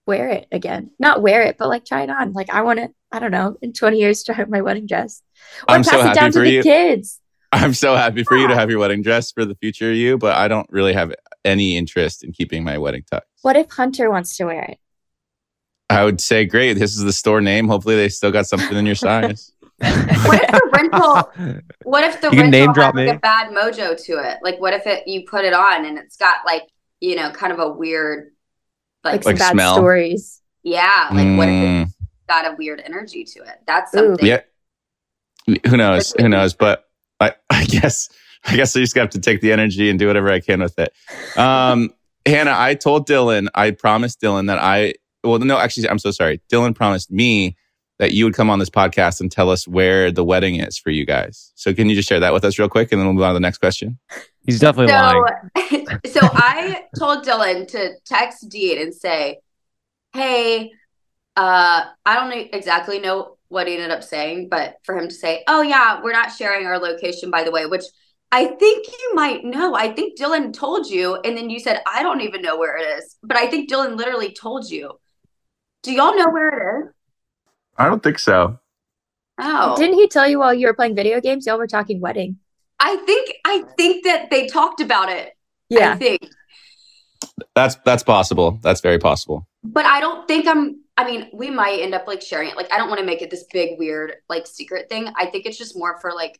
wear it again. Not wear it, but like try it on. Like I want to, I don't know, in 20 years try my wedding dress. Or I'm pass so it happy down to for the kids. I'm so happy for you to have your wedding dress for the future you, but I don't really have any interest in keeping my wedding tux. What if Hunter wants to wear it? I would say, great. This is the store name. Hopefully, they still got something in your size. What if the rental? What if the You rental name has drop like me. a bad mojo to it? Like, what if it you put it on and it's got like you know kind of a weird Like, like, some Like bad smell. stories. yeah like what if Mm, it's got a weird energy to it? That's Ooh. something. yeah. Who knows? Who knows? But I, I guess, I guess I just have to take the energy and do whatever I can with it. Um, Hannah, I told Dylan, I promised Dylan that I, well, no, actually, I'm so sorry. Dylan promised me that you would come on this podcast and tell us where the wedding is for you guys. So can you just share that with us real quick and then we'll move on to the next question? He's definitely lying. So, so I told Dylan to text Dean and say, "Hey, uh, I don't exactly know what he ended up saying, but for him to say, "Oh yeah, we're not sharing our location, by the way," which I think you might know. I think Dylan told you, and then you said, "I don't even know where it is," but I think Dylan literally told you. Do y'all know where it is? I don't think so. Oh, Didn't he tell you while you were playing video games? Y'all were talking wedding. I think I think that they talked about it. I Yeah. think. That's, that's possible. That's very possible. But I don't think I'm I mean, we might end up like sharing it. Like I don't want to make it this big weird like secret thing. I think it's just more for like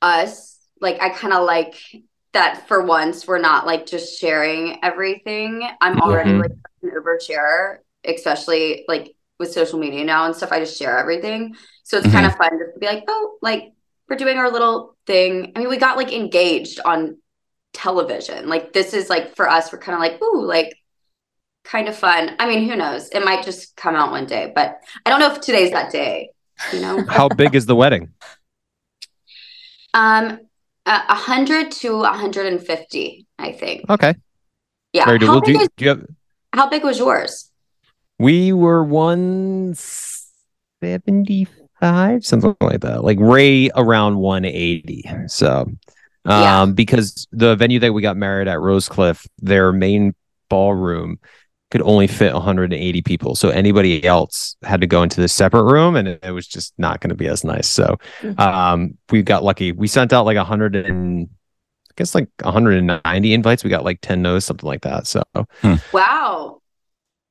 us. Like I kind of like that for once we're not like just sharing everything. I'm already Mhm. like an oversharer, especially like with social media now and stuff. I just share everything. So it's kind of fun just to be like, oh, like we're doing our little thing. I mean, we got like engaged on television. Like this is like for us, we're kind of like, ooh, like kind of fun. I mean, who knows? It might just come out one day, but I don't know if today's that day, you know? How big is the wedding? um, a hundred to a hundred and fifty, I think. Okay. Yeah. Very good. How Well, do, is, do you have, how big was yours? We were one seventy five, something like that. Like Ray around one eighty. So, um, Yeah. because the venue that we got married at Rosecliff, their main ballroom could only fit 180 people. So anybody else had to go into this separate room, and it, it was just not going to be as nice. So, Mhm. um, we got lucky. We sent out like 100 and I guess like 190 invites. We got like 10 no's, something like that. So Wow.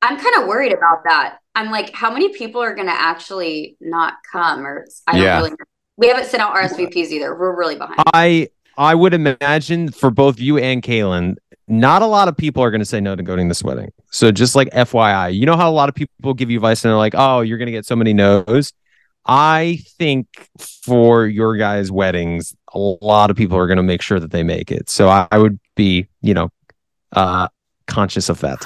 I'm kind of worried about that. I'm like, how many people are going to actually not come? Or I don't Yeah. really. We haven't sent out RSVPs either. We're really behind. I I would imagine for both you and Caelynn, not a lot of people are going to say no to going to this wedding. So just like FYI, you know how a lot of people give you advice and they're like, "Oh, you're going to get so many no's." I think for your guys' weddings, a lot of people are going to make sure that they make it. So I, I would be, you know, uh, conscious of that.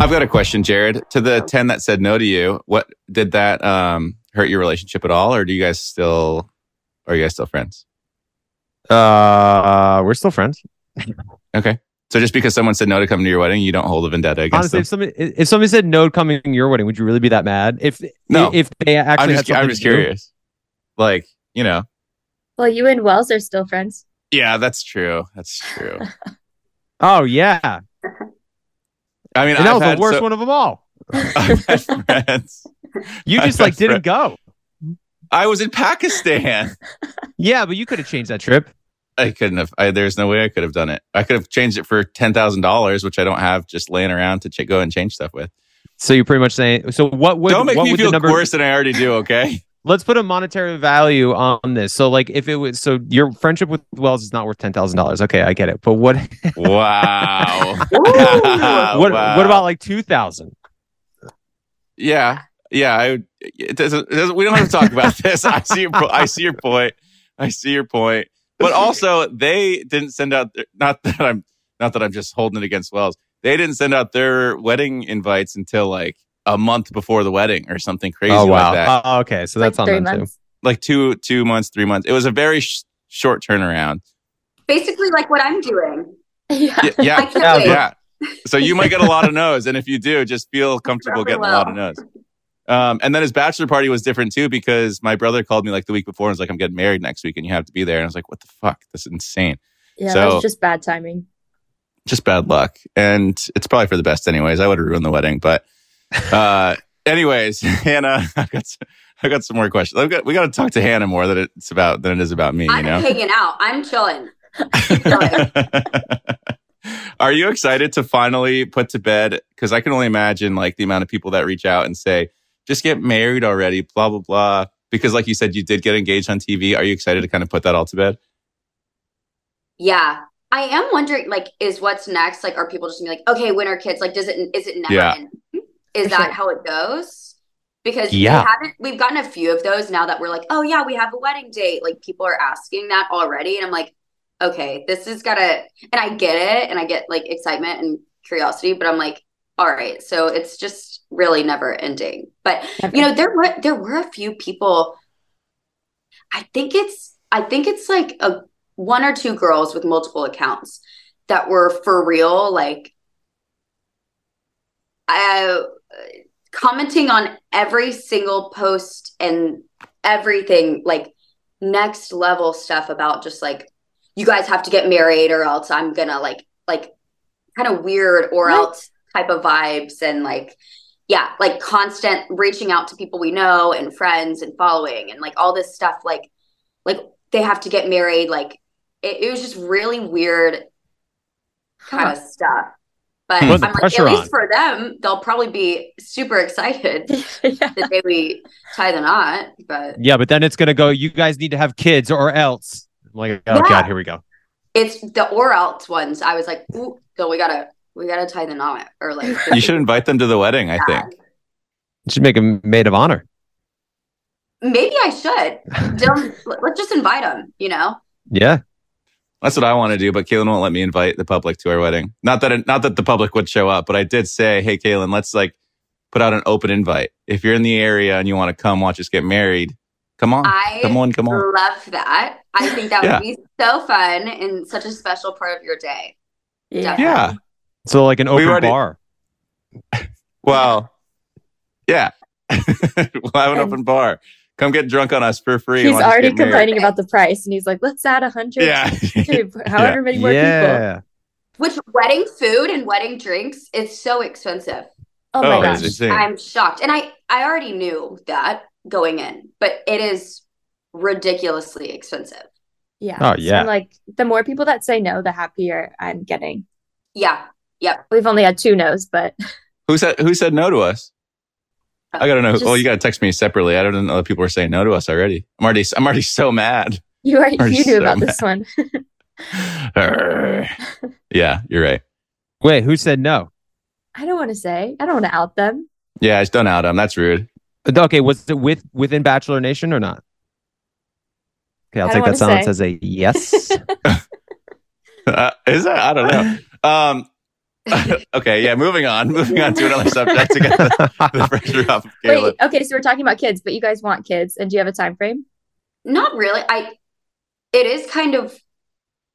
I've got a question, Jared. To the 10 that said no to you, what did that um, hurt your relationship at all? Or do you guys still, are you guys still friends? Uh, we're still friends. Okay. So just because someone said no to coming to your wedding, you don't hold a vendetta against Honestly, them? if somebody if somebody said no to coming to your wedding, would you really be that mad? If No. if they actually I'm had just, something I'm to just do? curious. Like, you know, Well, you and Wells are still friends. yeah, that's true. That's true. Oh yeah, I mean, and that I've was the worst so- one of them all. I've had friends. You just like didn't friends- go. I was in Pakistan. Yeah, but you could have changed that trip. I couldn't have. I, there's no way I could have done it. I could have changed it for ten thousand dollars, which I don't have just laying around to ch- go and change stuff with. So you're pretty much saying. So what would don't make what me feel number? worse than I already do. Okay. Let's put a monetary value on this. So like if it was so your friendship with Wells is not worth ten thousand dollars. Okay, I get it. But what Wow. what Wow. what about like two thousand? Yeah, yeah. I it doesn't, it doesn't. We don't have to talk about this. I see your. I see your point. I see your point. But also, they didn't send out. Their, not that I'm. Not that I'm just holding it against Wells. They didn't send out their wedding invites until like a month before the wedding or something crazy Oh wow. like that. Oh, okay, so that's like on three them too. months. like two two months, three months. It was a very sh- short turnaround. Basically, like what I'm doing. Yeah. Y- yeah, Yeah, yeah. So you might get a lot of no's, and if you do, just feel comfortable Probably getting a lot of will. no's. Um, and then his bachelor party was different too because my brother called me like the week before and was like, "I'm getting married next week, and you have to be there." And I was like, "What the fuck? This is insane." Yeah, So- that was just bad timing. just bad luck, and it's probably for the best, anyways. I would have ruined the wedding, but uh, anyways, Hannah, I got some, I got some more questions. I've got, we got to talk to Hannah more than it's about than it is about me. You I'm know. hanging out. I'm chilling. chilling. Are you excited to finally put to bed? Because I can only imagine like the amount of people that reach out and say, "Just get married already," blah blah blah. Because, like you said, you did get engaged on TV. Are you excited to kind of put that all to bed? Yeah. I am wondering, like, is what's next? Like, are people just gonna be like, okay, when are kids? Like, does it is it never Yeah. end? Is For that sure. how it goes? Because Yeah. we haven't we've gotten a few of those now that we're like, oh yeah, we have a wedding date. Like people are asking that already. And I'm like, okay, this is gotta and I get it and I get like excitement and curiosity, but I'm like, all right, so it's just really never ending. But Never. you know, there were there were a few people. I think it's I think it's like a one or two girls with multiple accounts that were for real, like uh, commenting on every single post and everything, like next level stuff about just like you guys have to get married or else I'm gonna like like kind of weird or What? else type of vibes and like yeah, like constant reaching out to people we know and friends and following and like all this stuff like like they have to get married like it, it was just really weird kind of stuff. But I'm like, at pressure least on. for them, they'll probably be super excited yeah. the day we tie the knot. But Yeah, but then it's gonna go. You guys need to have kids, or else. I'm like, oh Yeah. god, here we go. it's the or else ones. I was like, ooh, so we gotta we gotta tie the knot or like You should invite them to the wedding. I think. You should make a maid of honor. maybe I should. Dylan, let- let's just invite them. You know, Yeah, That's what I want to do, but Caelynn won't let me invite the public to our wedding. Not that it, not that the public would show up, but I did say, "Hey, Caelynn, let's like put out an open invite. If you're in the area and you want to come watch us get married, come on, I come on, come on." love that. I think that Yeah. would be so fun and such a special part of your day. Yeah. Yeah. so like an We open already- bar. Well, yeah, we'll have an open bar. Come get drunk on us for free. He's already complaining about the price, and he's like, "Let's add a hundred, Yeah. to however many more people." yeah, Which wedding food and wedding drinks is so expensive. Oh, oh my Oh, gosh! insane. I'm shocked. And I I already knew that going in, but it is ridiculously expensive. Yeah. Oh, yeah. I'm like, the more people that say no, the happier I'm getting. Yeah. Yep. We've only had two no's, but Who said Who said no to us? I gotta know. Just- well, you gotta text me separately. I don't know that people are saying no to us already. I'm already. I'm already so mad. you are Are you so about mad. this one. Yeah, you're right. Wait, who said no? I don't want to say. I don't want to out them. Yeah, I just don't out them. That's rude. Okay, was it with within Bachelor Nation or not? Okay, I'll take that silence wanna as a yes. Uh, is that? I don't know. Um, okay, yeah. Moving on. Moving on to another subject to get the, the pressure off of Caleb. Wait, okay, so we're talking about kids, but you guys want kids, and do you have a time frame? Not really. I it is kind of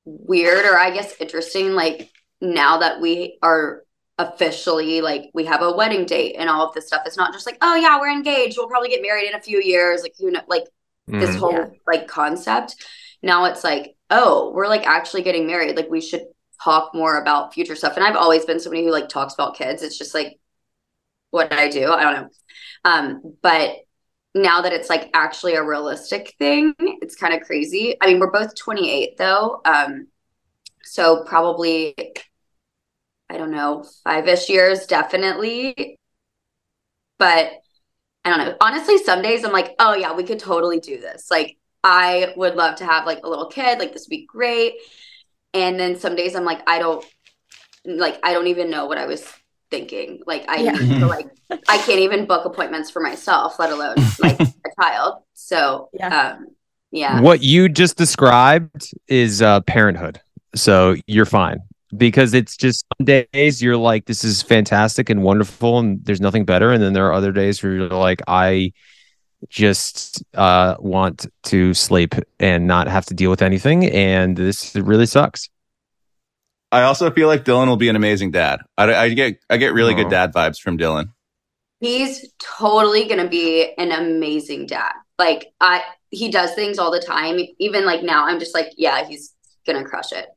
weird or I guess interesting like now that we are officially like we have a wedding date and all of this stuff. It's not just like, oh yeah, we're engaged. We'll probably get married in a few years. Like you know like this Mm. whole Yeah. like concept. Now it's like, oh, we're like actually getting married. Like we should talk more about future stuff. And I've always been somebody who like talks about kids. It's just like what I do. I don't know. Um, but now that it's like actually a realistic thing, it's kind of crazy. I mean, we're both 28 though. Um, so probably I don't know, five-ish years definitely. But I don't know. Honestly, some days I'm like, oh yeah, we could totally do this. Like I would love to have like a little kid, like this would be great. And then some days I'm like, I don't like I don't even know what I was thinking. Like I Yeah. to, like I can't even book appointments for myself, let alone like a child. So Yeah. um yeah. What you just described is uh, parenthood. So you're fine because it's just some days you're like, this is fantastic and wonderful, and there's nothing better. And then there are other days where you're like, I just uh, want to sleep and not have to deal with anything. And this really sucks. I also feel like Dylan will be an amazing dad. I, I get I get really Aw. good dad vibes from Dylan. He's totally gonna be an amazing dad. Like I he does things all the time. Even like now, I'm just like, yeah, he's gonna crush it.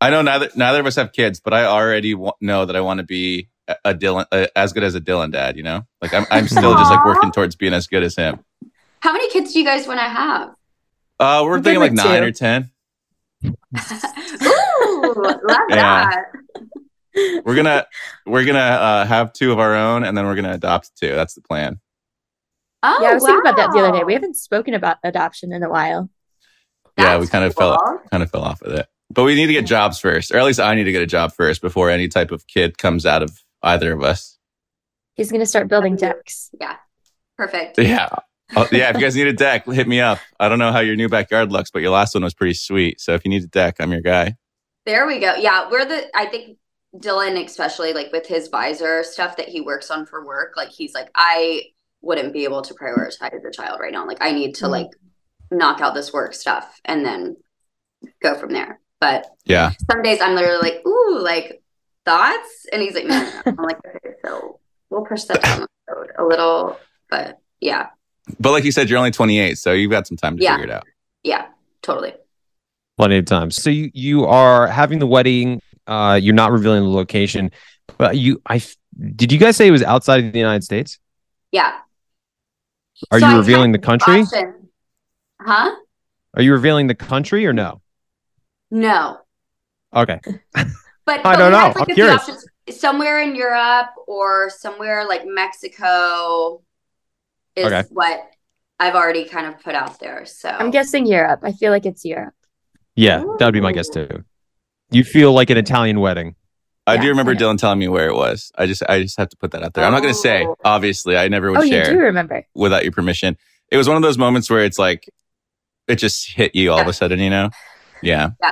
I know neither neither of us have kids, but I already wa- know that I want to be a, a Dylan uh, as good as a Dylan dad. You know, like I'm I'm still just like working towards being as good as him. How many kids do you guys want to have? Uh, we're I'm thinking like with nine two. or ten. Ooh, love Yeah. that. We're gonna we're gonna uh, have two of our own, and then we're gonna adopt two. That's the plan. Oh, yeah, I was thinking about that the other day. We haven't spoken about adoption in a while. yeah, we That's kind of fell kind of fell off with it, but we need to get jobs first, or at least I need to get a job first before any type of kid comes out of either of us. He's going to start building decks. Yeah, perfect. Yeah. Oh, yeah, if you guys need a deck, hit me up. I don't know how your new backyard looks, but your last one was pretty sweet. So if you need a deck, I'm your guy. There we go. Yeah, we're the. I think Dylan, especially like with his visor stuff that he works on for work, like he's like, I wouldn't be able to prioritize the child right now. Like I need to Mhm. like knock out this work stuff and then go from there. But Yeah. some days I'm literally like, ooh, like thoughts, and he's like, no, no, no. I'm like, okay, so we'll push that down the road a little, but yeah, But like you said, you're only 28, so you've got some time to Yeah. figure it out. yeah, totally. Plenty of time. So you you are having the wedding. Uh, you're not revealing the location, but you I did you guys say it was outside of the United States? Yeah. Are So you I revealing the country? option- Huh? Are you revealing the country or no? No. Okay. But, I but don't know. had, like, I'm curious. options. Somewhere in Europe or somewhere like Mexico is Okay. what I've already kind of put out there. So I'm guessing Europe. I feel like it's Europe. Yeah, that would be my guess too. You feel like an Italian wedding. I Yeah, do remember I. Dylan telling me where it was. I just I just have to put that out there. I'm not going to say, Oh. obviously. I never would Oh, you share do remember. without your permission. It was one of those moments where it's like it just hit you all of a sudden, you know? Yeah. yeah,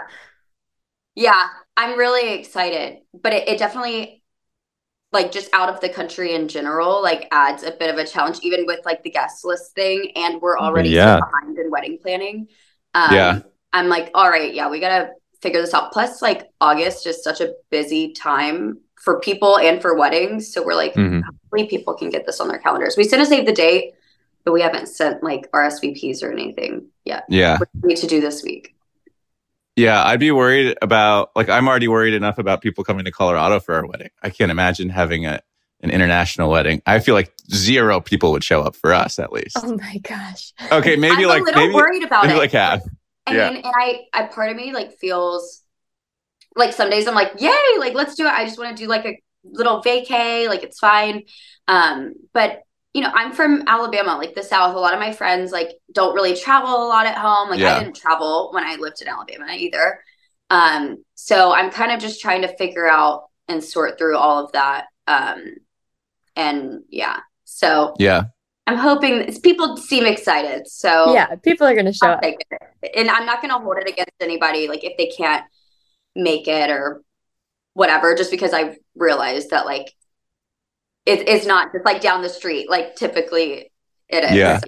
Yeah. I'm really excited. But it, it definitely like just out of the country in general, like adds a bit of a challenge, even with like the guest list thing. And we're already Yeah. so behind in wedding planning. Um, Yeah. I'm like, all right, yeah, we gotta figure this out. Plus, like August is such a busy time for people and for weddings. So we're like, Mhm. hopefully people can get this on their calendars. We sent a save the date, but we haven't sent like RSVPs or anything yet. Yeah. We need to do this week. Yeah. I'd be worried about, like, I'm already worried enough about people coming to Colorado for our wedding. I can't imagine having a, an international wedding. I feel like zero people would show up for us at least. Oh my gosh. Okay. Maybe I'm like, a little maybe, worried about maybe it. like half. I Yeah. mean, and I, I part of me like feels like some days I'm like, yay, like let's do it. I just want to do like a little vacay, like it's fine. Um, but you know, I'm from Alabama, like the South. A lot of my friends like don't really travel a lot at home. Like Yeah. I didn't travel when I lived in Alabama either. Um, so I'm kind of just trying to figure out and sort through all of that. Um, and yeah, so Yeah. I'm hoping people seem excited. So Yeah, people are going to show up. And I'm not going to hold it against anybody, like if they can't make it or whatever, just because I realized that like it, it's not just like down the street, like typically it is. Yeah.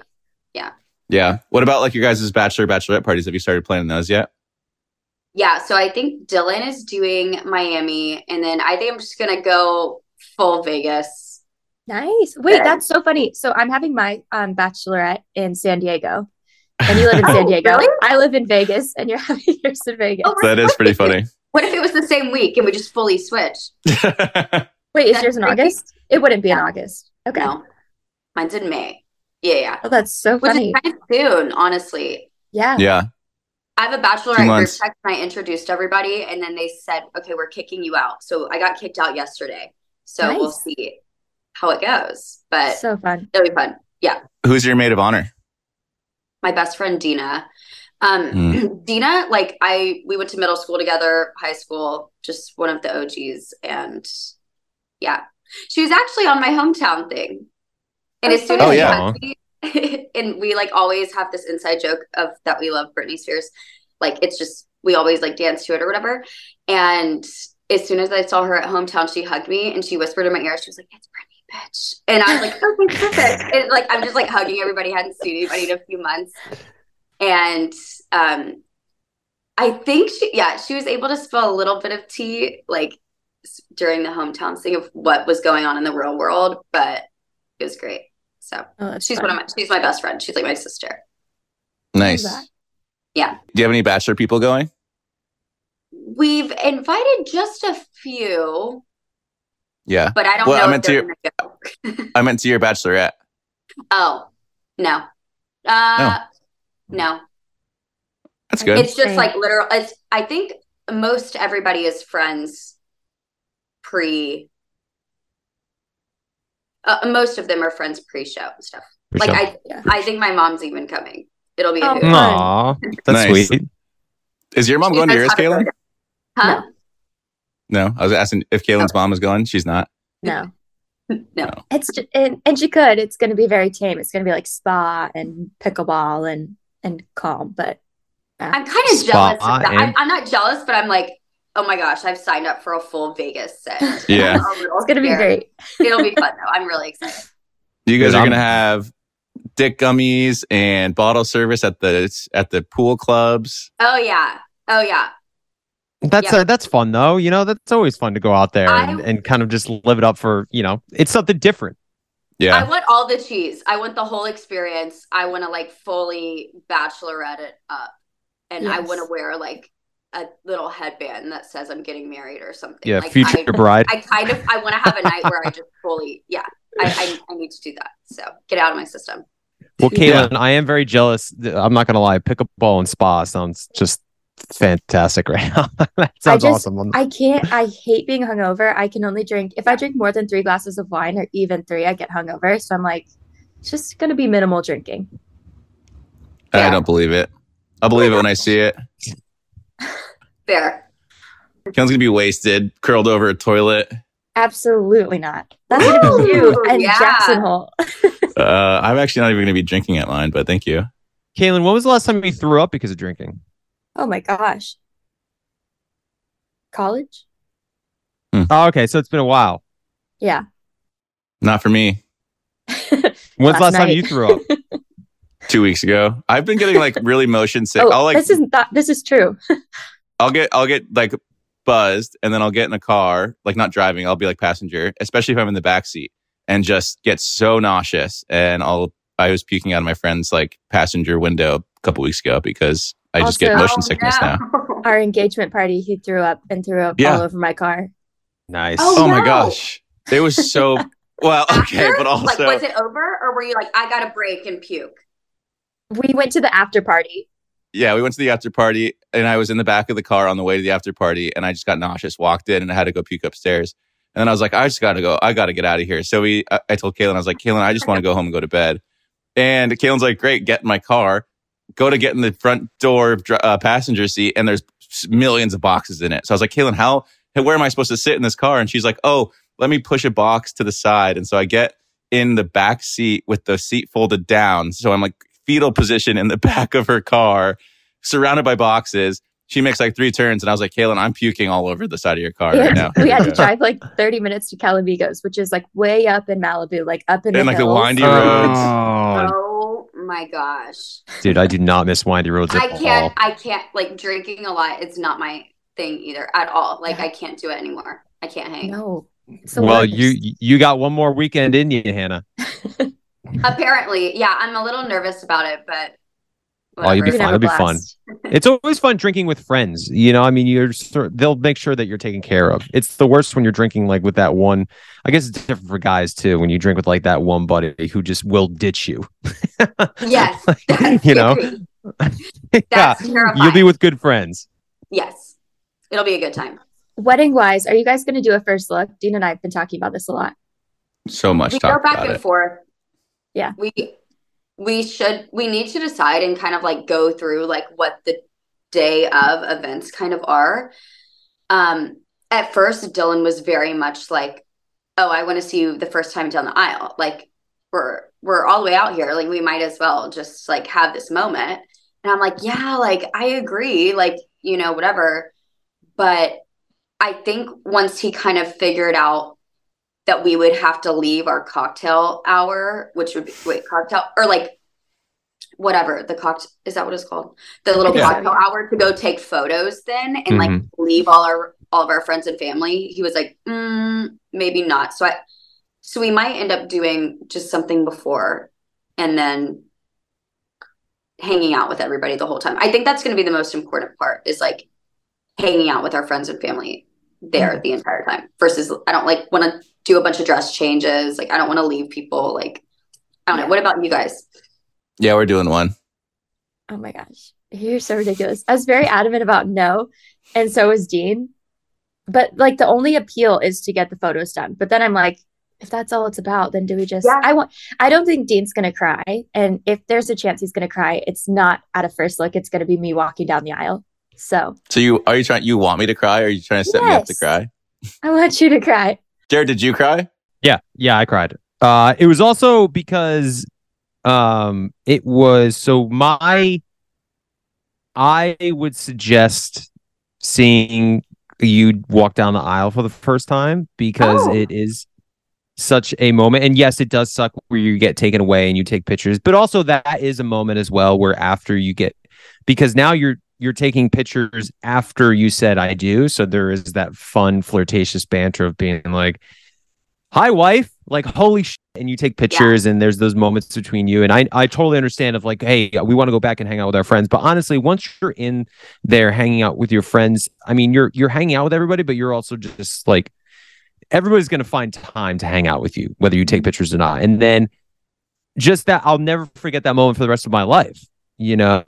Yeah. Yeah. What about like your guys' bachelor, bachelorette parties? Have you started planning those yet? Yeah. So I think Dylan is doing Miami, and then I think I'm just going to go full Vegas. Nice. Wait, Yeah. that's so funny. So I'm having my um, bachelorette in San Diego, and you live in Oh, San Diego. really? I live in Vegas, and you're having yours in Vegas. Oh, That is pretty funny. What if it was the same week and we just fully switched? Wait, is that's yours in crazy. August? It wouldn't be in August. Okay. No. Mine's in May. Yeah. Yeah. Oh, that's so Which funny. is kind of soon, honestly. Yeah. yeah. I have a Two bachelorette group text and I introduced everybody and then they said, okay, we're kicking you out. So I got kicked out yesterday. So we'll see how it goes. But So fun. it'll be fun. Yeah. Who's your maid of honor? My best friend Dina. Um Mm. Dina, like I we went to middle school together, high school, just one of the OGs. And yeah. She was actually on my hometown thing. And as soon fun. as Oh, yeah. had me- and we like always have this inside joke of that we love Britney Spears. Like it's just we always like dance to it or whatever. And as soon as I saw her at hometown, she hugged me and she whispered in my ear, she was like, It's Britney, bitch. And I was like, Okay, perfect. And like I'm just like hugging everybody, I hadn't seen anybody in a few months. And um I think she yeah, she was able to spill a little bit of tea like s- during the hometown thing of what was going on in the real world, but it was great. So Oh, she's fun. one of my she's my best friend. She's like my sister. Nice. Yeah. Do you have any bachelor people going? We've invited just a few, Yeah. but I don't Well, I know if meant to your- go. I meant to your bachelorette. Oh, no. Uh no. That's good. It's just like literal it's I think most everybody is friends pre uh, most of them are friends pre-show and stuff. For like sure. I I think my mom's even coming. It'll be a Oh, hoot. fun. Aw, that's Nice. sweet. Is your mom She going to knows yours, how Caelynn? Huh? No. I was asking if Caelynn's mom is going. She's not. No. No. It's ju- and, and she could. It's going to be very tame. It's going to be like spa and pickleball and and calm. But I'm kind of jealous of that. and- I'm, I'm not jealous, but I'm like, oh my gosh, I've signed up for a full Vegas set. Yeah. I'm a little it's going to be great. It'll be fun though. I'm really excited. You guys are going to have dick gummies and bottle service at the at the pool clubs. Oh yeah. Oh yeah. That's Yeah. uh, that's fun though. You know, that's always fun to go out there I- and, and kind of just live it up for you know, it's something different. Yeah. I want all the cheese. I want the whole experience. I want to like fully bachelorette it up. And I want to wear like a little headband that says I'm getting married or something. Yeah, like, future I, bride. I kind of I want to have a night where I just fully yeah. I, I I need to do that. So get out of my system. Well, Yeah. I am very jealous. I'm not gonna lie. Pickleball and spa sounds just fantastic right now. that sounds just- awesome. I can't. I hate being hungover. I can only drink if I drink more than three glasses of wine or even three. I get hungover. So I'm like, it's just going to be minimal drinking. I don't believe it. I'll believe it when I see it. Fair. Caelynn's going to be wasted, curled over a toilet. Absolutely not. That's going to be you and yeah. Jackson Hole. Uh, I'm actually not even going to be drinking at line, but thank you. Caelynn, when was the last time you threw up because of drinking? Oh my gosh. College? Oh, okay, so it's been a while. Yeah. Not for me. When's the Last last time you threw up? Two weeks ago, I've been getting like really motion sick. oh, I'll like this is not. that This is true. I'll get I'll get like buzzed and then I'll get in a car, like not driving, I'll be like passenger, especially if I'm in the back seat and just get so nauseous and I'll I was puking out of my friend's like passenger window a couple weeks ago because I just get Also- motion Oh, sickness no. now. Our engagement party, he threw up and threw up Yeah. all over my car. Nice. Oh, Oh my gosh. It was so well, okay, After? but also like was it over or were you like I got to break and puke? We went to the after party. yeah, we went to the after party and I was in the back of the car on the way to the after party and I just got nauseous, walked in and I had to go puke upstairs. And then I was like, I just got to go. I got to get out of here. So we, I, I told Caelynn, I was like, Caelynn, I just want to go home and go to bed. And Caelynn's like, great, get in my car, go to get in the front door uh, passenger seat and there's millions of boxes in it. So I was like, Caelynn, how, where am I supposed to sit in this car? And she's like, oh, let me push a box to the side. And so I get in the back seat with the seat folded down. So I'm like fetal position in the back of her car, surrounded by boxes. She makes like three turns, and I was like, Caelynn, I'm puking all over the side of your car right And now. we had to drive like 30 minutes to Calamigos, which is like way up in Malibu, like up in And the like the hills. windy oh. roads. Oh, Oh my gosh. dude, I do not miss windy roads at I can't all. I can't like drinking a lot. It's not my thing either at all. Like I can't do it anymore. I can't hang. No. It's Well, worst. you you got one more weekend in you, Hannah. Apparently, yeah, I'm a little nervous about it, but Oh, you'll be fine. It'll be fun. It's always fun drinking with friends. You know, I mean, you're they'll make sure that you're taken care of. It's the worst when you're drinking like with that one. I guess it's different for guys too. When you drink with like that one buddy who just will ditch you. Yes. That's You know? scary. yeah, terrifying. you'll be with good friends. Yes. It'll be a good time. Wedding wise, are you guys going to do a first look? Dean and I have been talking about this a lot. So much we go talk back about and it. forth. Yeah. We we should we need to decide and kind of like go through like what the day of events kind of are. Um at first Dylan was very much like, "Oh, I want to see you the first time down the aisle." Like we're we're all the way out here, like we might as well just like have this moment. And I'm like, "Yeah, like I agree, like, you know, whatever." But I think once he kind of figured out that we would have to leave our cocktail hour, which would be wait, cocktail or like whatever the cocktail is that what it's called? The little Yeah. cocktail hour to go take photos then and like Mhm. leave all our all of our friends and family. He was like, mm, maybe not. So I so we might end up doing just something before and then hanging out with everybody the whole time. I think that's gonna be the most important part is like hanging out with our friends and family there the entire time versus I don't like want to do a bunch of dress changes. Like I don't want to leave people like I don't know. What about you guys? Yeah, we're doing one. Oh my gosh. You're so ridiculous. I was very adamant about no. And so was Dean. But like the only appeal is to get the photos done. But then I'm like, if that's all it's about, then do we just Yeah. I want I don't think Dean's gonna cry. And if there's a chance he's gonna cry, it's not at a first look, it's gonna be me walking down the aisle. So So you are you trying? You want me to cry? Or are you trying to set me up to cry? I want you to cry. Jared, did you cry? Yeah, yeah, I cried. Uh, it was also because, um, it was so my. I would suggest seeing you walk down the aisle for the first time because Oh. it is such a moment. And yes, it does suck where you get taken away and you take pictures, but also that is a moment as well where after you get because now you're you're taking pictures after you said I do. So there is that fun flirtatious banter of being like, hi wife. Like holy shit and you take pictures and there's those moments between you. And i i totally understand of like hey we want to go back and hang out with our friends. But honestly once you're in there hanging out with your friends i mean you're you're hanging out with everybody but you're also just like everybody's going to find time to hang out with you whether you take pictures or not. And then just that i'll never forget that moment for the rest of my life you know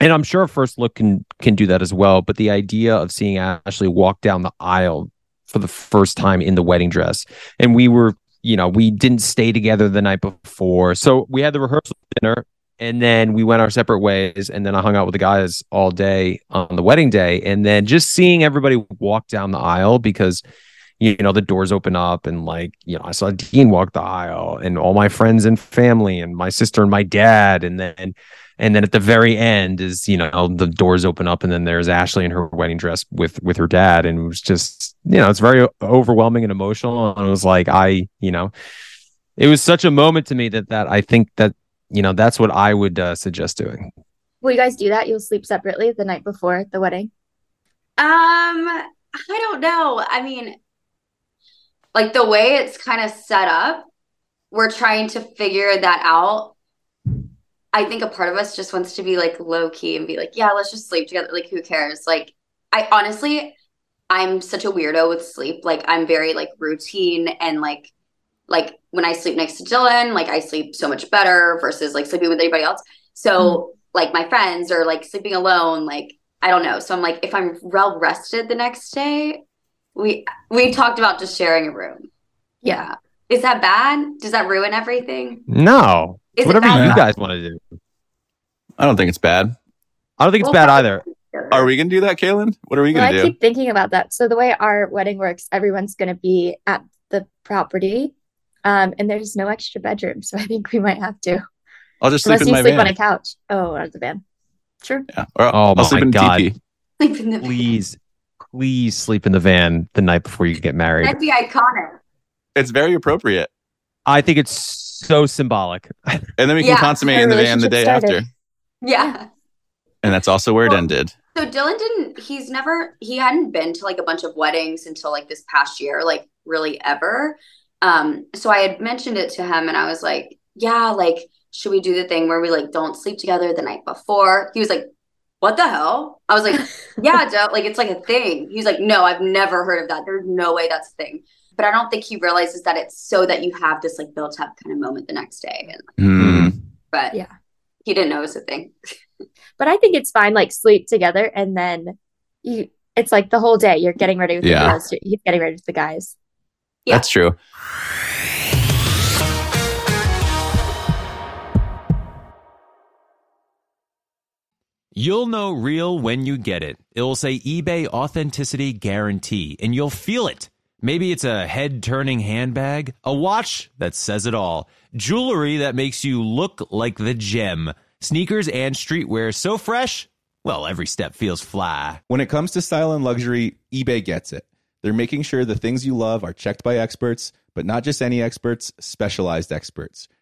and i'm sure first look can can do that as well but the idea of seeing ashley walk down the aisle for the first time in the wedding dress and we were you know we didn't stay together the night before. So we had the rehearsal dinner and then we went our separate ways and then i hung out with the guys all day on the wedding day. And then just seeing everybody walk down the aisle because you know the doors open up and like you know i saw dean walk the aisle and all my friends and family and my sister and my dad. And then and then at the very end is you know the doors open up and then there's ashley in her wedding dress with with her dad and it was just you know it's very overwhelming and emotional and it was like i you know it was such a moment to me that that i think that you know that's what i would uh, suggest doing Will you guys do that? You'll sleep separately the night before the wedding. Um, I don't know. I mean, like the way it's kind of set up, we're trying to figure that out. I think a part of us just wants to be like low key and be like, yeah, let's just sleep together. Like, who cares? Like, I honestly, I'm such a weirdo with sleep. Like, I'm very like routine and like, like when I sleep next to Dylan, like I sleep so much better versus like sleeping with anybody else. So, mm-hmm. like my friends are like sleeping alone, like I don't know. So I'm like, if I'm well rested the next day, we we talked about just sharing a room. Yeah. Is that bad? Does that ruin everything? no Is whatever bad? you guys want to do I don't think it's bad. i don't think it's Well, bad either Are we gonna do that, Caelynn? What are we Well, gonna do? I keep thinking about that. So the way our wedding works, everyone's going to be at the property, um, and there's no extra bedroom. So I think we might have to, I'll just sleep unless in you my sleep van. on a couch. Oh, or the van. Sure. yeah. Or I'll, Oh I'll my sleep in God. DP. Sleep in the van. please please sleep in the van the night before you get married That'd be iconic. It's very appropriate. I think it's so symbolic And then we can Yeah. consummate in the van the day started. after. Yeah. And that's also where it ended. So Dylan didn't he's never he hadn't been to like a bunch of weddings until like this past year, like really ever. Um so I had mentioned it to him and I was like, "Yeah, like should we do the thing where we like don't sleep together the night before?" He was like, "What the hell?" I was like, "Yeah, duh, like it's like a thing." He's like, "No, I've never heard of that. There's no way that's a thing." But I don't think he realizes that it's so that you have this like built up kind of moment the next day. And Hmm. but Yeah. he didn't know it was a thing. But I think it's fine, like sleep together, and then you. It's like the whole day. You're getting ready with Yeah. the girls. You're getting ready with the guys. Yeah. That's true. You'll know real when you get it. It'll say eBay Authenticity Guarantee, and you'll feel it. Maybe it's a head turning handbag, a watch that says it all, jewelry that makes you look like the gem, sneakers and streetwear so fresh, well, every step feels fly. When it comes to style and luxury, eBay gets it. They're making sure the things you love are checked by experts, but not just any experts, specialized experts.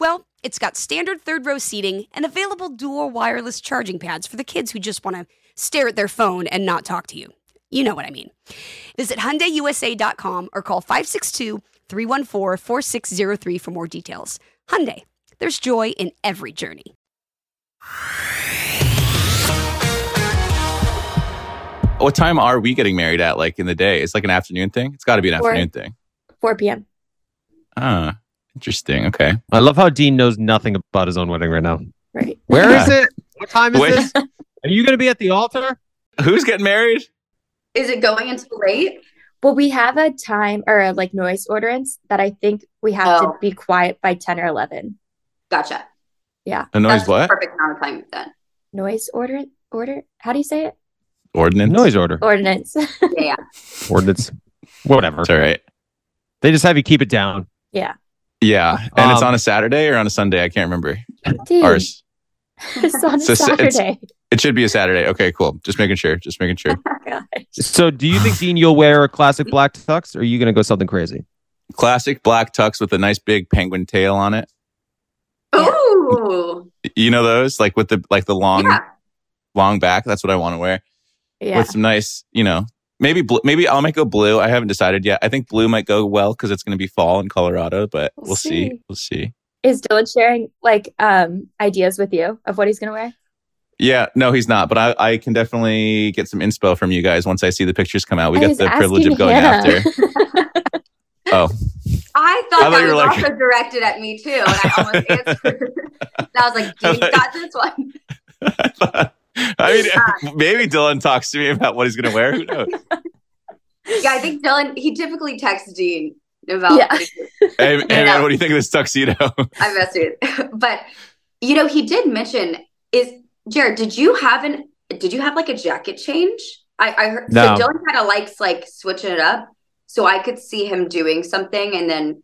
Well, it's got standard third row seating and available dual wireless charging pads for the kids who just want to stare at their phone and not talk to you. You know what I mean. Visit HyundaiUSA.com or call 562 314 4603 for more details. Hyundai, there's joy in every journey. What time are we getting married at? Like in the day? It's like an afternoon thing. It's got to be an Four. afternoon thing. 4 p.m. Ah, interesting. Okay. I love how Dean knows nothing about his own wedding right now. Right. Where is Yeah. it? What time is Wait. this? Are you going to be at the altar? Who's getting married? Is it going until late? Well, we have a time or a, like noise ordinance that I think we have Oh. to be quiet by 10 or 11. Gotcha. Yeah. A noise That's what? perfect amount of time then. Noise order order? How do you say it? Ordinance. Noise order. Ordinance. Yeah, yeah. Ordinance. Whatever. That's all right. They just have you keep it down. yeah. Yeah. And it's Um, on a Saturday or on a Sunday? I can't remember. Dude, Ours. it's on a So s- it's- Saturday. It should be a Saturday. Okay, cool. Just making sure. Just making sure. Gosh. So, do you think Dean you'll wear a classic black tux, or are you going to go something crazy? Classic black tux with a nice big penguin tail on it. Ooh. You know those? Like with the like the long Yeah. long back. That's what I want to wear. Yeah. With some nice, you know, maybe blue, maybe I'll make a blue. I haven't decided yet. I think blue might go well because it's going to be fall in Colorado, but We'll we'll see. see. We'll see. Is Dylan sharing like um ideas with you of what he's gonna wear? Yeah, no, he's not. But I, I can definitely get some inspo from you guys once I see the pictures come out. We I got the privilege of going Hannah. after. Oh, I thought, I thought thought that you were was like- also directed at me too, and I almost answered. and I was like, I got this one." I thought. I mean, maybe Dylan talks to me about what he's going to wear. Who knows? Yeah, I think Dylan. He typically texts Dean about. Yeah. Hey, hey man, what do you think of this tuxedo? I messed with, it. but you know, he did mention is Jared. Did you have an? Did you have like a jacket change? I, I heard No. so Dylan kind of likes like switching it up, so I could see him doing something and then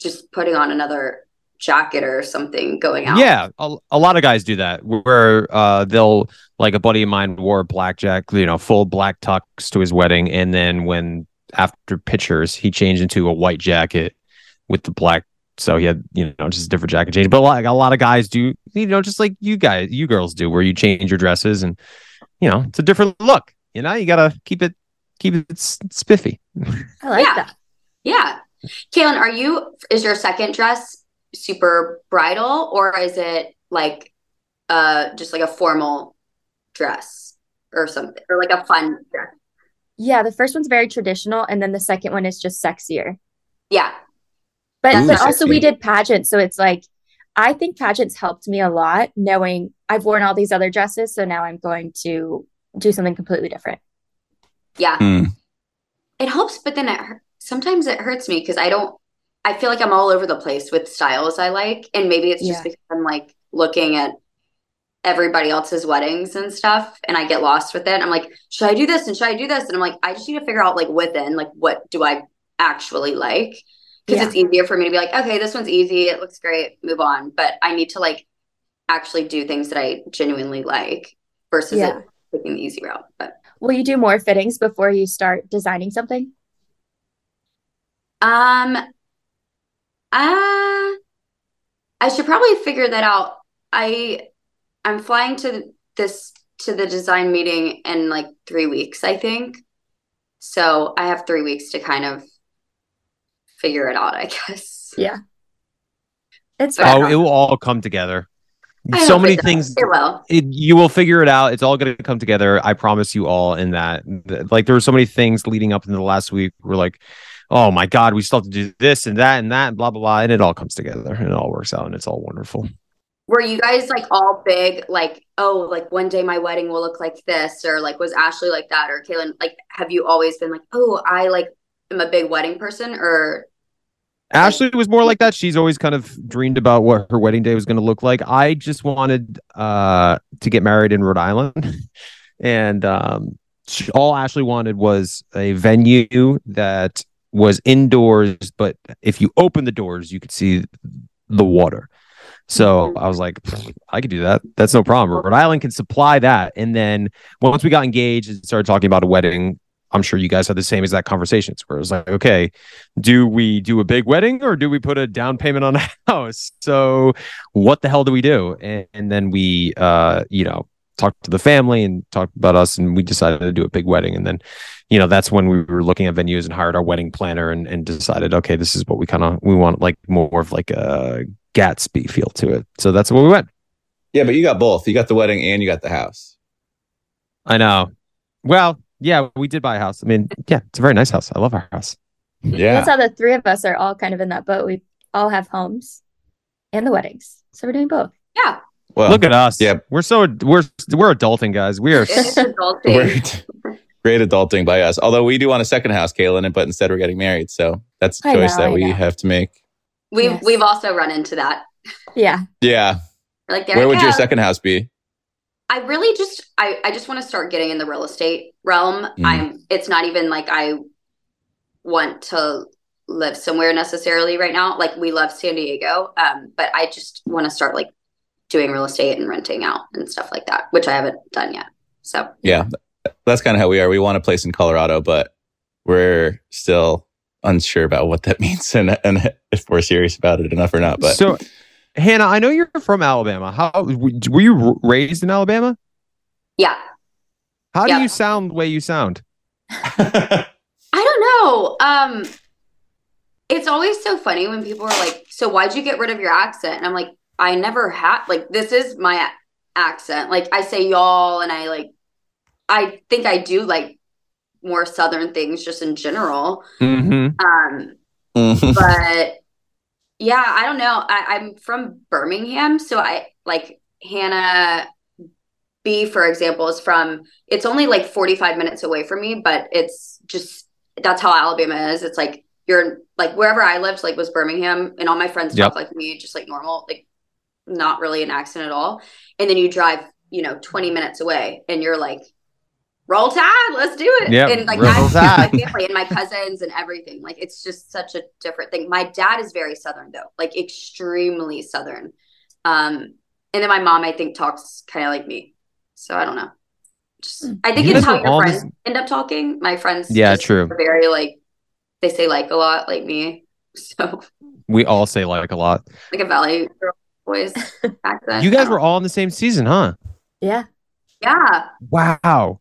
just putting on another jacket or something going out. Yeah, a, a lot of guys do that where uh, they'll like a buddy of mine wore a black jack, you know, full black tux to his wedding, and then when after pictures he changed into a white jacket with the black. So he had, you know, just a different jacket change. But like a lot of guys do, you know, just like you guys, you girls do, where you change your dresses and, you know, it's a different look. You know, you gotta keep it, keep it spiffy. I like Yeah. that. Yeah. Caelynn, are you, is your second dress super bridal or is it like uh just like a formal dress or something or like a fun dress? Yeah, the first one's very traditional, and then the second one is just sexier. Yeah. But, Ooh, but also we did pageants, so it's like I think pageants helped me a lot, knowing I've worn all these other dresses, so now I'm going to do something completely different. Yeah. Hmm. It helps, but then it sometimes it hurts me because I don't I feel like I'm all over the place with styles I like. And maybe it's just Yeah. because I'm like looking at everybody else's weddings and stuff and I get lost with it. I'm like, should I do this and should I do this? And I'm like, I just need to figure out like within like what do I actually like. because Yeah. it's easier for me to be like, okay, this one's easy. It looks great. Move on. But I need to like actually do things that I genuinely like versus Yeah. it taking the easy route. But Will you do more fittings before you start designing something? um, uh, I should probably figure that out. I I'm flying to this to the design meeting in like three weeks, I think. So I have three weeks to kind of figure it out, I guess. Yeah. It's But- fine. Oh, it will all come together. I So many it things. It will. It, you will figure it out. It's all going to come together. I promise you all. In that, like, there were so many things leading up into the last week. We're like, oh my god, we still have to do this and that and that and blah blah blah, and it all comes together and it all works out and it's all wonderful. Were you guys like all big, like, oh, like one day my wedding will look like this, or like was Ashley like that, or Caelynn? Like, have you always been like, oh, I like am a big wedding person, or Ashley was more like that. She's always kind of dreamed about what her wedding day was going to look like. I just wanted uh, to get married in Rhode Island, and um, she, all Ashley wanted was a venue that was indoors, but if you open the doors, you could see the water. So I was like, I could do that. That's no problem. Rhode Island can supply that. And then once we got engaged and started talking about a wedding, I'm sure you guys had the same exact conversations where it was like, okay, do we do a big wedding or do we put a down payment on a house? So what the hell do we do? And, and then we, uh, you know, talked to the family and talked about us and we decided to do a big wedding. And then, you know, that's when we were looking at venues and hired our wedding planner and, and decided, okay, this is what we kind of, we want like more of like a Gatsby feel to it. So that's where we went. Yeah, but you got both. You got the wedding and you got the house. I know. Well, yeah, we did buy a house. I mean, yeah, it's a very nice house. I love our house. Yeah. That's how the three of us are all kind of in that boat. We all have homes and the weddings. So we're doing both. yeah, Well, Look at us. yeah. We're so we're we're adulting, guys. We are adulting. We're great adulting by us. Although we do want a second house, Caelynn, but instead we're getting married. So that's a I choice know, that I we know. have to make. We've Yes. we've also run into that. Yeah. Yeah. We're like, there Where we would your second house be? I really just I I just want to start getting in the real estate realm. Mm. I'm it's not even like I want to live somewhere necessarily right now. Like we love San Diego, um, but I just want to start like doing real estate and renting out and stuff like that, which I haven't done yet. So Yeah. That's kind of how we are. We want a place in Colorado, but we're still unsure about what that means and, and if we're serious about it enough or not. But so Hannah, I know you're from Alabama. How were you raised in Alabama? yeah, How Yeah. do you sound the way you sound? I don't know. Um, it's always so funny when people are like, "So why'd you get rid of your accent?" And I'm like, "I never had like this is my accent. Like I say y'all, and I like, I think I do like more southern things just in general. Mm-hmm. Um, Mhm. but yeah, I don't know. I, I'm from Birmingham, so I like Hannah B, for example, is from. It's only like 45 minutes away from me, but it's just that's how Alabama is. It's like you're like wherever I lived, like was Birmingham, and all my friends Yep. talk like me, just like normal, like not really an accent at all. And then you drive, you know, 20 minutes away, and you're like. Roll Tide, let's do it. Yep, and like Roll I, Tide. my family and my cousins and everything. Like it's just such a different thing. My dad is very southern though, like extremely southern. Um, and then my mom, I think, talks kind of like me. So I don't know. Just, I think You it's how your friends this- end up talking. My friends, Yeah, just true. are very like they say like a lot, like me. So We all say like a lot. like a Valley Girl voice accent. You guys were all in the same season, huh? Yeah. yeah. Wow.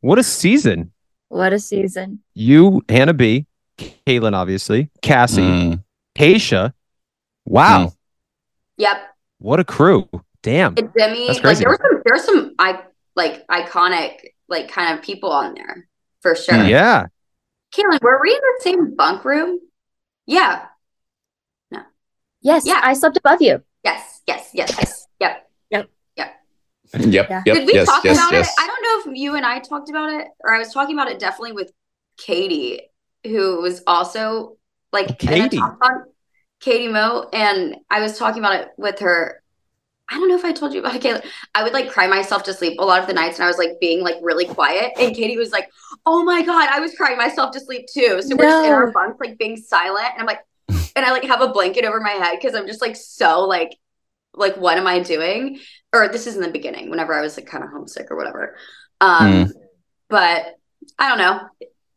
What a season. What a season. You, Hannah B, Caelynn, obviously, Cassie, Mm. Tayshia. Wow. Mm. Yep. What a crew. Damn. And Demi, That's like there were some, there were some, I like iconic, like kind of people on there for sure. Yeah. Caelynn, were we in the same bunk room? Yeah. No. Yes. Yeah. I slept above you. Yes. Yes. Yes. Yes. Yep. Yep. Yeah. Yep. Did we yes. talk yes. about yes. it? I don't know if you and I talked about it, or I was talking about it definitely with Katie, who was also like in a Katie? top bunk, Katie Mo, and I was talking about it with her. I don't know if I told you about it, Kayla. I would like cry myself to sleep a lot of the nights, and I was like being like really quiet. And Katie was like, "Oh my god, I was crying myself to sleep too." So we're just in our No. bunks, like being silent, and I'm like, and I like have a blanket over my head because I'm just like so like like what am I doing? Or this is in the beginning, whenever I was like kind of homesick or whatever. Um, but I don't know.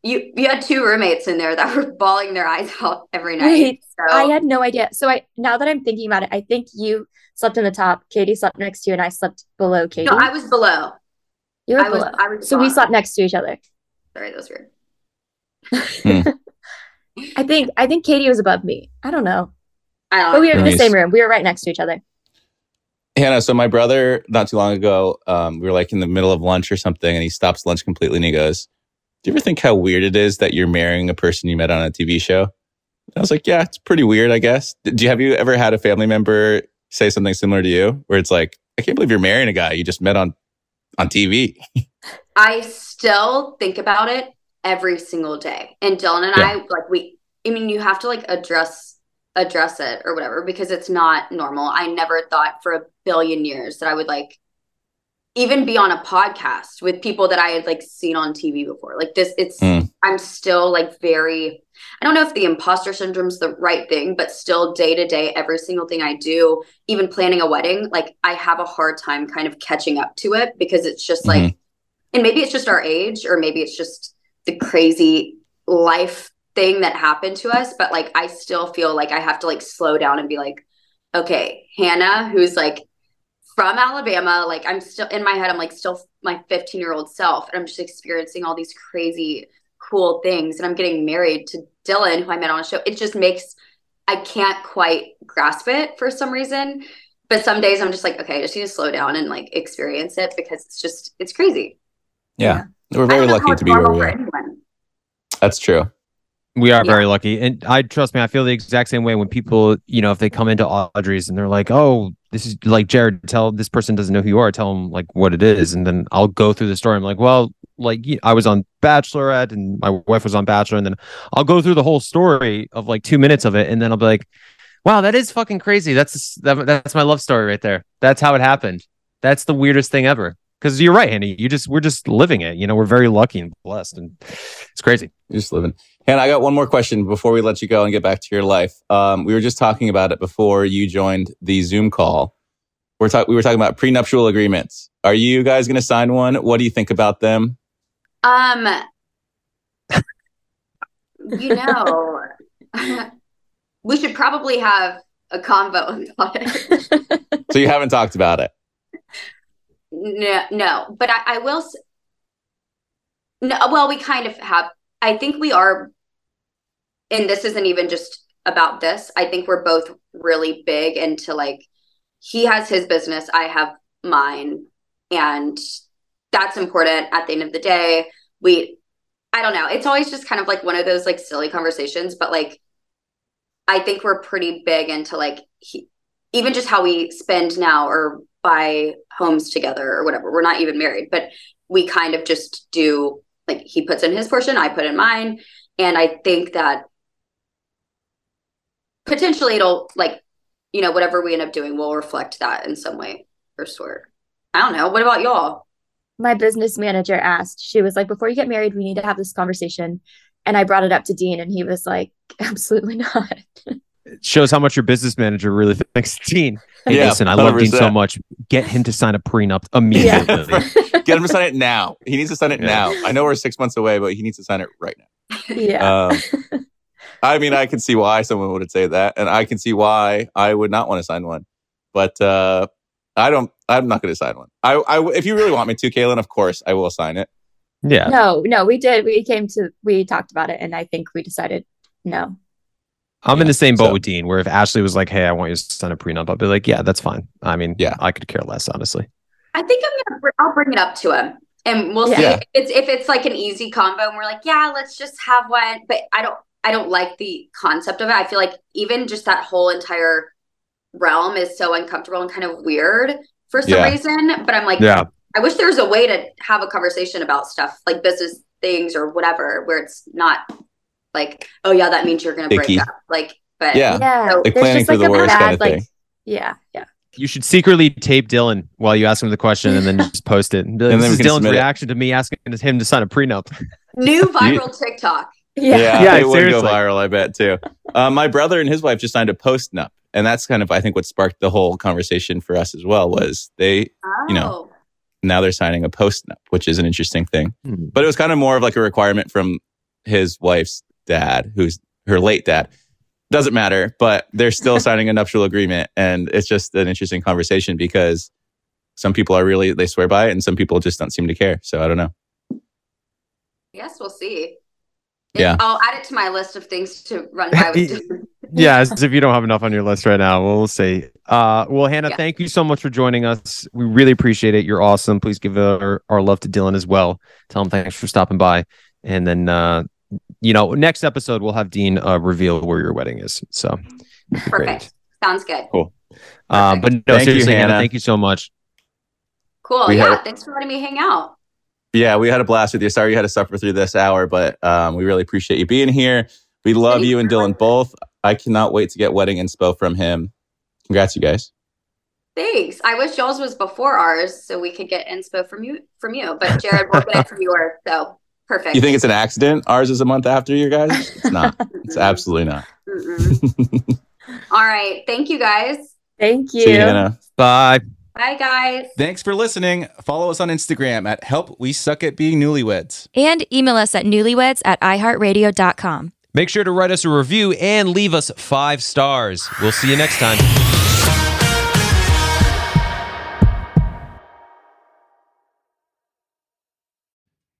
You you had two roommates in there that were bawling their eyes out every night. Wait, so I had no idea. So I now that I'm thinking about it, I think you slept in the top. Katie slept next to you, and I slept below Katie. no, I was below. you were I was below. I was so we slept next to each other. Sorry, that was weird. I think I think Katie was above me. I don't know, I don't but we were in the same room. We were right next to each other. Hannah, so my brother, not too long ago, um, we were like in the middle of lunch or something, and he stops lunch completely and he goes, Do you ever think how weird it is that you're marrying a person you met on a TV show? And I was like, Yeah, it's pretty weird, I guess. Do you have you ever had a family member say something similar to you where it's like, I can't believe you're marrying a guy you just met on on TV? I still think about it every single day. And Dylan and I like we I mean you have to like address address it or whatever because it's not normal. I never thought for a billion years that I would like even be on a podcast with people that I had like seen on TV before. Like this it's Mm. I'm still like very I don't know if the imposter syndrome's the right thing, but still day to day, every single thing I do, even planning a wedding, like I have a hard time kind of catching up to it because it's just like, and maybe it's just our age, or maybe it's just the crazy life thing that happened to us. But like, I still feel like I have to like slow down and be like, okay, Hannah, who's like from Alabama, like I'm still in my head, I'm like still my 15 year old self, and I'm just experiencing all these crazy cool things and I'm getting married to Dylan who I met on a show. It just makes I can't quite grasp it for some reason. But some days I'm just like, okay, I just need to slow down and like experience it because it's just it's crazy. Yeah. We're very don't know how lucky to be where we are. anyone. That's true. We are Yeah. very lucky. And I trust me, I feel the exact same way when people, you know, if they come into Audrey's and they're like, oh, this is like Jared, tell this person doesn't know who you are, tell them like what it is. And then I'll go through the story. I'm like, well, like I was on Bachelorette and my wife was on Bachelor. And then I'll go through the whole story of like two minutes of it. And then I'll be like, wow, that is fucking crazy. That's that, that's my love story right there. That's how it happened. That's the weirdest thing ever. Because you're right, Andy. You just we're just living it. You know, we're very lucky and blessed, and it's crazy. You're just living. Hannah, I got one more question before we let you go and get back to your life. Um, we were just talking about it before you joined the Zoom call. We're talk- we were talking about prenuptial agreements. Are you guys going to sign one? What do you think about them? Um you know we should probably have a convo about it. So you haven't talked about it. No, no, but I, I will. No, well, we kind of have. I think we are, and this isn't even just about this. I think we're both really big into like, he has his business, I have mine, and that's important at the end of the day. We, I don't know. It's always just kind of like one of those like silly conversations, but like, I think we're pretty big into like he, even just how we spend now or buy homes together or whatever. We're not even married, but we kind of just do like he puts in his portion, I put in mine. And I think that potentially it'll like, you know, whatever we end up doing will reflect that in some way or sort. I don't know. What about y'all? My business manager asked, she was like, before you get married, we need to have this conversation. And I brought it up to Dean, and he was like, absolutely not. It shows how much your business manager really thinks of Dean. Hey, Yeah, listen, I love Dean so much. Get him to sign a prenup immediately. Get him to sign it now. He needs to sign it Yeah. now. I know we're six months away, but he needs to sign it right now. yeah. Um, I mean, I can see why someone would say that, and I can see why I would not want to sign one. But uh, I don't. I'm not going to sign one. I, I, if you really want me to, Caelynn, of course, I will sign it. Yeah. no, no, we did. We came to, we talked about it, and I think we decided no. I'm in the same boat so- with Dean, where if Ashley was like, "Hey, I want you to sign a prenup," I'll be like, "Yeah, that's fine." I mean, Yeah. I could care less, honestly. I think I'm gonna. br- I'll bring it up to him, and we'll see if it's if it's like an easy combo, and we're like, yeah, let's just have one. But I don't. I don't like the concept of it. I feel like even just that whole entire realm is so uncomfortable and kind of weird for some Yeah. reason. But I'm like, Yeah. I wish there was a way to have a conversation about stuff like business things or whatever, where it's not like, oh yeah, that means you're gonna break up. Like, but Yeah. Yeah. So- there's planning just for like the a worst bad, kind of like, thing. yeah, yeah. You should secretly tape Dylan while you ask him the question, and then just post it. And be like, And then this we is Dylan's submit it. reaction to me asking him to sign a prenup. new viral TikTok. Yeah. Yeah, Yeah, it would go viral. I bet too. uh, my brother and his wife just signed a post nup, and that's kind of I think what sparked the whole conversation for us as well. Was they, you know, Oh. now they're signing a post nup, which is an interesting thing. Hmm. But it was kind of more of like a requirement from his wife's dad, who's her late dad. Doesn't matter, but they're still signing a nuptial agreement, and it's just an interesting conversation because some people are really they swear by it, and some people just don't seem to care. So I don't know. Yes, we'll see. Yeah. I'll add it to my list of things to run by with yeah, as if you don't have enough on your list right now. We'll see. Uh, well, Hannah, Yeah. thank you so much for joining us. We really appreciate it. You're awesome. Please give our, our love to Dylan as well. Tell him thanks for stopping by. And then, uh, you know, next episode we'll have Dean uh, reveal where your wedding is. So, it'd great. Perfect. Sounds good. Uh, but no, Thank you, seriously, Hannah, Hannah. thank you so much. Cool. We yeah. had- Thanks for letting me hang out. Yeah, we had a blast with you. Sorry you had to suffer through this hour, but um, we really appreciate you being here. We love you and Dylan both. I cannot wait to get wedding inspo from him. Congrats, you guys. Thanks. I wish yours was before ours so we could get inspo from you from you. But Jared, we'll get it from yours. So perfect. You think it's an accident? Ours is a month after your guys? It's not. it's absolutely not. All right. Thank you guys. Thank you. See you, Hannah. Bye. Bye guys. Thanks for listening. Follow us on Instagram at Help We Suck at Being Newlyweds. And email us at newlyweds at iheartradio.com. Make sure to write us a review and leave us five stars. We'll see you next time.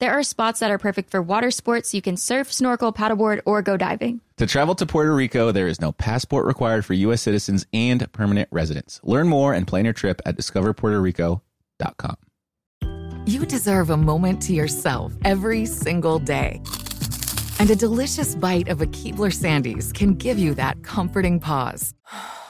There are spots that are perfect for water sports. You can surf, snorkel, paddleboard, or go diving. To travel to Puerto Rico, there is no passport required for U.S. citizens and permanent residents. Learn more and plan your trip at discoverpuertorico.com. You deserve a moment to yourself every single day. And a delicious bite of a Keebler Sandies can give you that comforting pause.